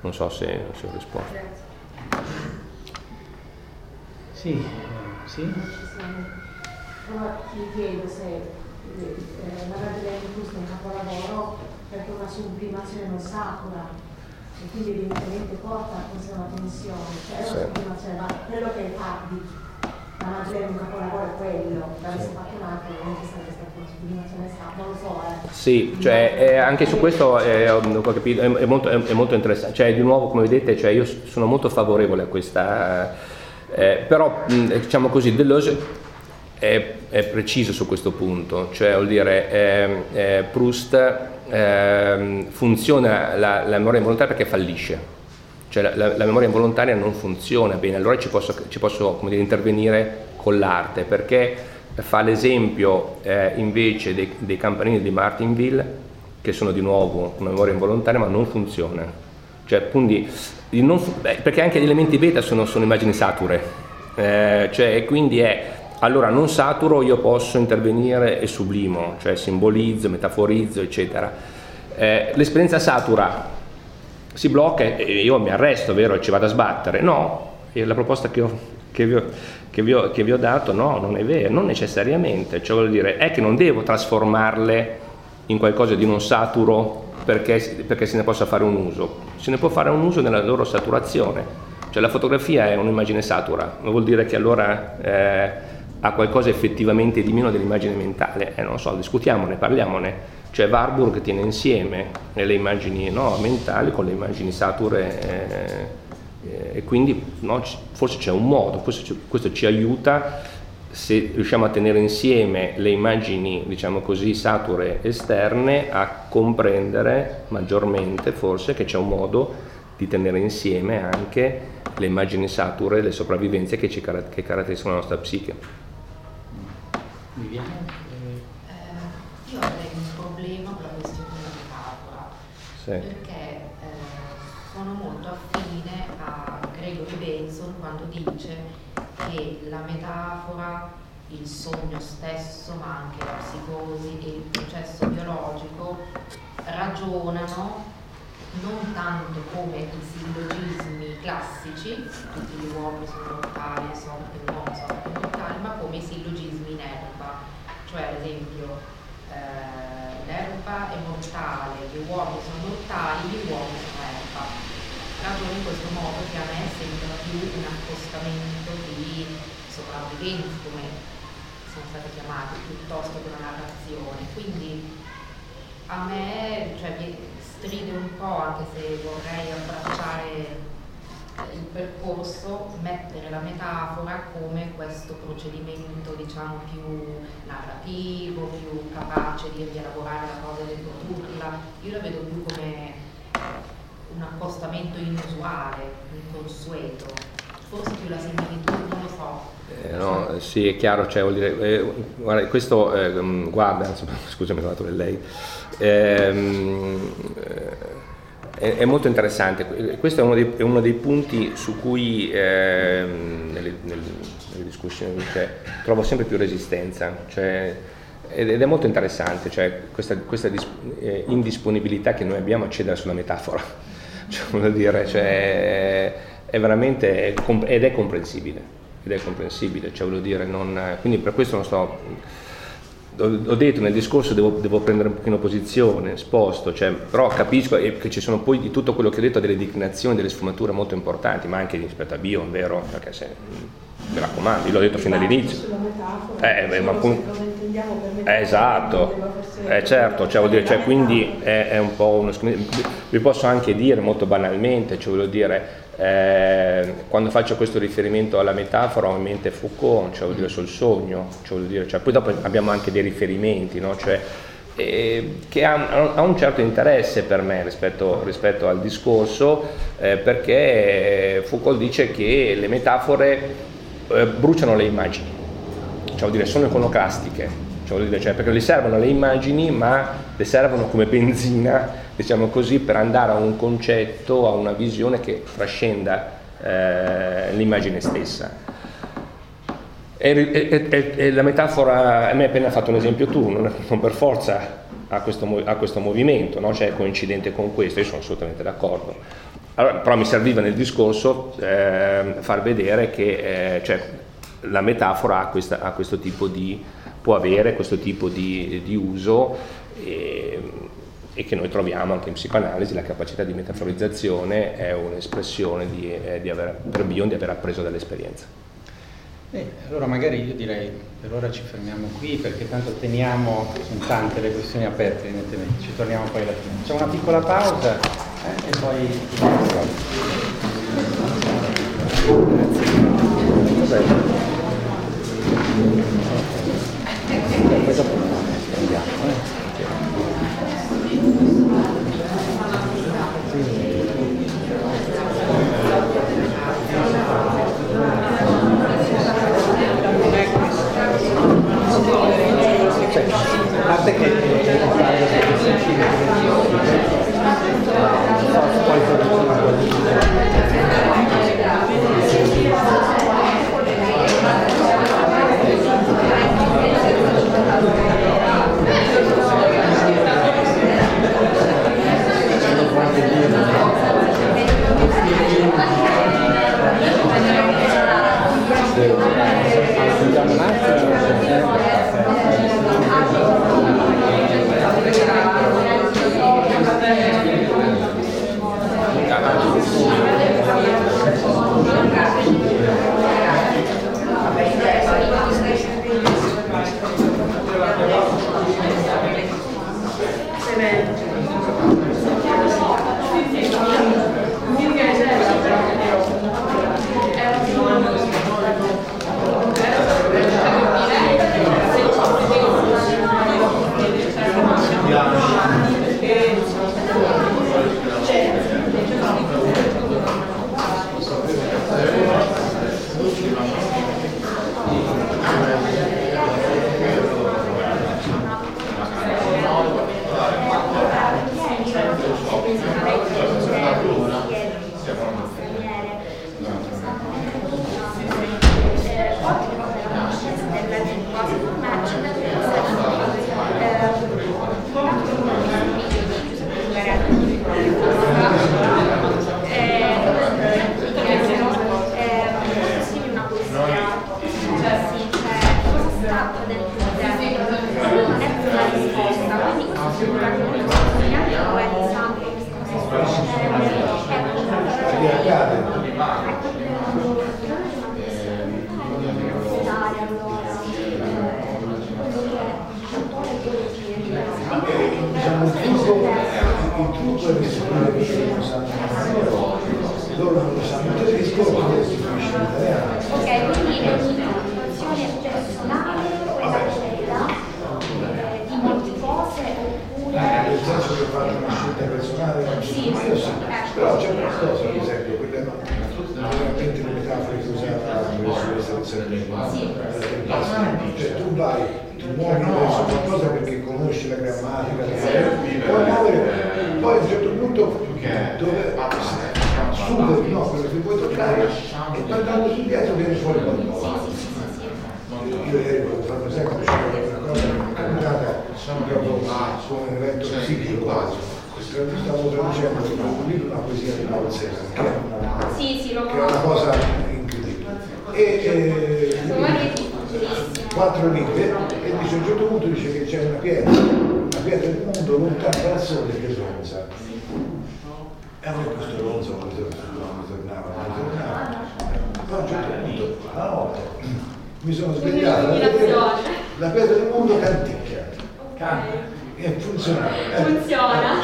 Non so se, se ho risposto. Sì, sì. ti chiedo se eh, la di Proust è un capolavoro perché una sublimazione non satura e quindi evidentemente porta a questa una tensione, cioè è una sublimazione, ma quello che di la magia di un capolavoro è quello, da fatto un altro, non c'è stata questa sublimazione satura, non lo so. Eh. Sì, cioè, eh, anche su questo è, è, molto, è, molto, interessante, cioè di nuovo come vedete cioè, io sono molto favorevole a questa, eh, però diciamo così, Deleuze è, è, preciso su questo punto, cioè vuol dire eh, eh, Proust eh, funziona la, la, memoria involontaria perché fallisce, cioè la, la, memoria involontaria non funziona bene, allora ci posso, ci posso dire, intervenire con l'arte perché fa l'esempio eh, invece dei, dei, campanini di Martinville che sono di nuovo una memoria involontaria ma non funziona, cioè, quindi, non, perché anche gli elementi beta sono, sono immagini sature, eh, cioè, quindi è allora non saturo io posso intervenire e sublimo, cioè simbolizzo, metaforizzo, eccetera. Eh, l'esperienza satura si blocca e io mi arresto, vero, e ci vado a sbattere. No, la proposta che, ho, che, vi ho, che, vi ho, che, vi ho, dato no, non è vera, non necessariamente, cioè vuol dire è che non devo trasformarle in qualcosa di non saturo perché, perché se ne possa fare un uso, se ne può fare un uso nella loro saturazione. Cioè la fotografia è un'immagine satura, vuol dire che allora... Eh, a qualcosa effettivamente di meno dell'immagine mentale? Eh, non so, discutiamone, parliamone. Cioè Warburg tiene insieme le immagini no, mentali con le immagini sature eh, eh, e quindi no, forse c'è un modo, questo, questo ci aiuta se riusciamo a tenere insieme le immagini, diciamo così, sature esterne, a comprendere maggiormente forse che c'è un modo di tenere insieme anche le immagini sature, le sopravvivenze che, ci, che caratterizzano la nostra psiche. Viviana? Eh, io avrei un problema con la questione della metafora, sì. perché eh, sono molto affine a Gregory Benson quando dice che la metafora, il sogno stesso, ma anche la psicosi e il processo biologico ragionano non tanto come i sillogismi classici, tutti gli uomini sono mortali, sono, l'uomo sono mortali, ma come i sillogismi cioè ad esempio eh, l'erba è mortale, gli uomini sono mortali, gli uomini sono erba. Ragiono in questo modo che a me sembra più un accostamento di sopravvivenza, come sono stati chiamati, piuttosto che una narrazione. Quindi a me cioè, stride un po', anche se vorrei abbracciare il percorso, mettere la metafora come questo procedimento diciamo più narrativo, più capace di rielaborare la cosa e riprodurla. Io la vedo più come un accostamento inusuale, inconsueto, forse più la similitudine, non lo so. Eh, no, sì, è chiaro, cioè, vuol dire, eh, guarda, questo, eh, guarda, scusami, ho dato lei, Ehm, è, è, molto interessante, questo è uno dei, è uno dei punti su cui eh, nelle, nelle, discussioni cioè, trovo sempre più resistenza. Cioè, ed è molto interessante cioè, questa, questa dis, eh, indisponibilità che noi abbiamo a cedere sulla metafora, cioè, dire, cioè, è veramente ed è comprensibile, ed è comprensibile cioè, dire, non, quindi per questo non sto ho detto nel discorso devo, devo, prendere un pochino posizione, sposto, cioè, però capisco che ci sono poi di tutto quello che ho detto delle declinazioni, delle sfumature molto importanti, ma anche rispetto a Bio, vero? Perché se, mi raccomando, io l'ho detto fin dall'inizio. Eh, eh, ma eh, esatto, eh, certo, cioè, dire, cioè, quindi è, è, un po' uno vi posso anche dire molto banalmente, cioè voglio dire, eh, quando faccio questo riferimento alla metafora ho in mente Foucault, cioè vuol dire sul sogno, cioè vuol dire, cioè, poi dopo abbiamo anche dei riferimenti, no? cioè, eh, che ha, ha, un certo interesse per me rispetto, rispetto al discorso, eh, perché Foucault dice che le metafore eh, bruciano le immagini, cioè vuol dire sono iconoclastiche, cioè, dire, cioè, perché le servono le immagini ma le servono come benzina diciamo così, per andare a un concetto, a una visione che trascenda eh, l'immagine stessa. E, e, e, e, la metafora, a me hai appena fatto un esempio tu, non, non per forza a questo, a questo movimento, no? cioè è coincidente con questo, io sono assolutamente d'accordo. Allora, però mi serviva nel discorso eh, far vedere che eh, cioè, la metafora ha, questa, ha questo tipo di, può avere questo tipo di, di uso e, e, che noi troviamo anche in psicoanalisi, la capacità di metaforizzazione è un'espressione di, eh, di aver, per Bion di aver appreso dall'esperienza. Eh, allora magari io direi per ora ci fermiamo qui perché tanto teniamo, sono tante le questioni aperte evidentemente, ci torniamo poi alla fine. Facciamo una piccola pausa eh, e poi... Grazie. poi dopo andiamo. Eh.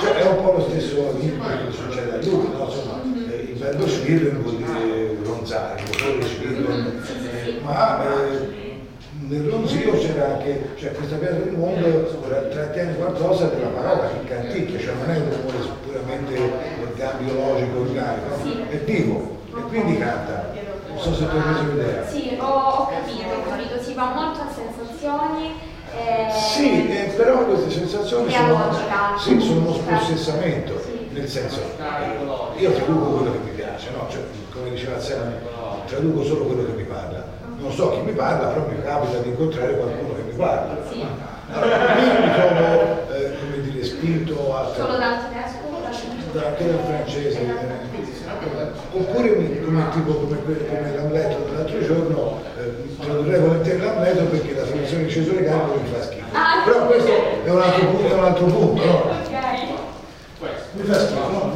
cioè, è un po' lo stesso che succede a lui, no? Insomma, il verbo Swirl vuol dire ronzare, il ma eh, nel ronzio c'era anche, cioè questa piazza del mondo trattiene qualcosa della parola che canticchia, cioè non è un rumore puramente cambio logico, organico, è vivo e quindi canta. Non so se tu hai preso l'idea. Sì, ho, ho capito, ho capito, si va molto a sensazioni sì, eh, però queste sensazioni sono, sì, sono uno spossessamento, sì. nel senso eh, io traduco quello che mi piace, no? cioè, come diceva Sena, traduco solo quello che mi parla. Non so chi mi parla, però mi capita di incontrare qualcuno che mi parla. Sì. Allora, io mi trovo, eh, come dire, spinto a... Solo dal tedesco? Anche dal francese. Eh. Oppure, come, tipo come, come l'Amleto dell'altro giorno, eh, tradurrei volentieri l'Amleto perché sceso le gambe mi fa schifo. Ah, Però questo è un altro punto, un altro punto, no? Mi fa schifo, no?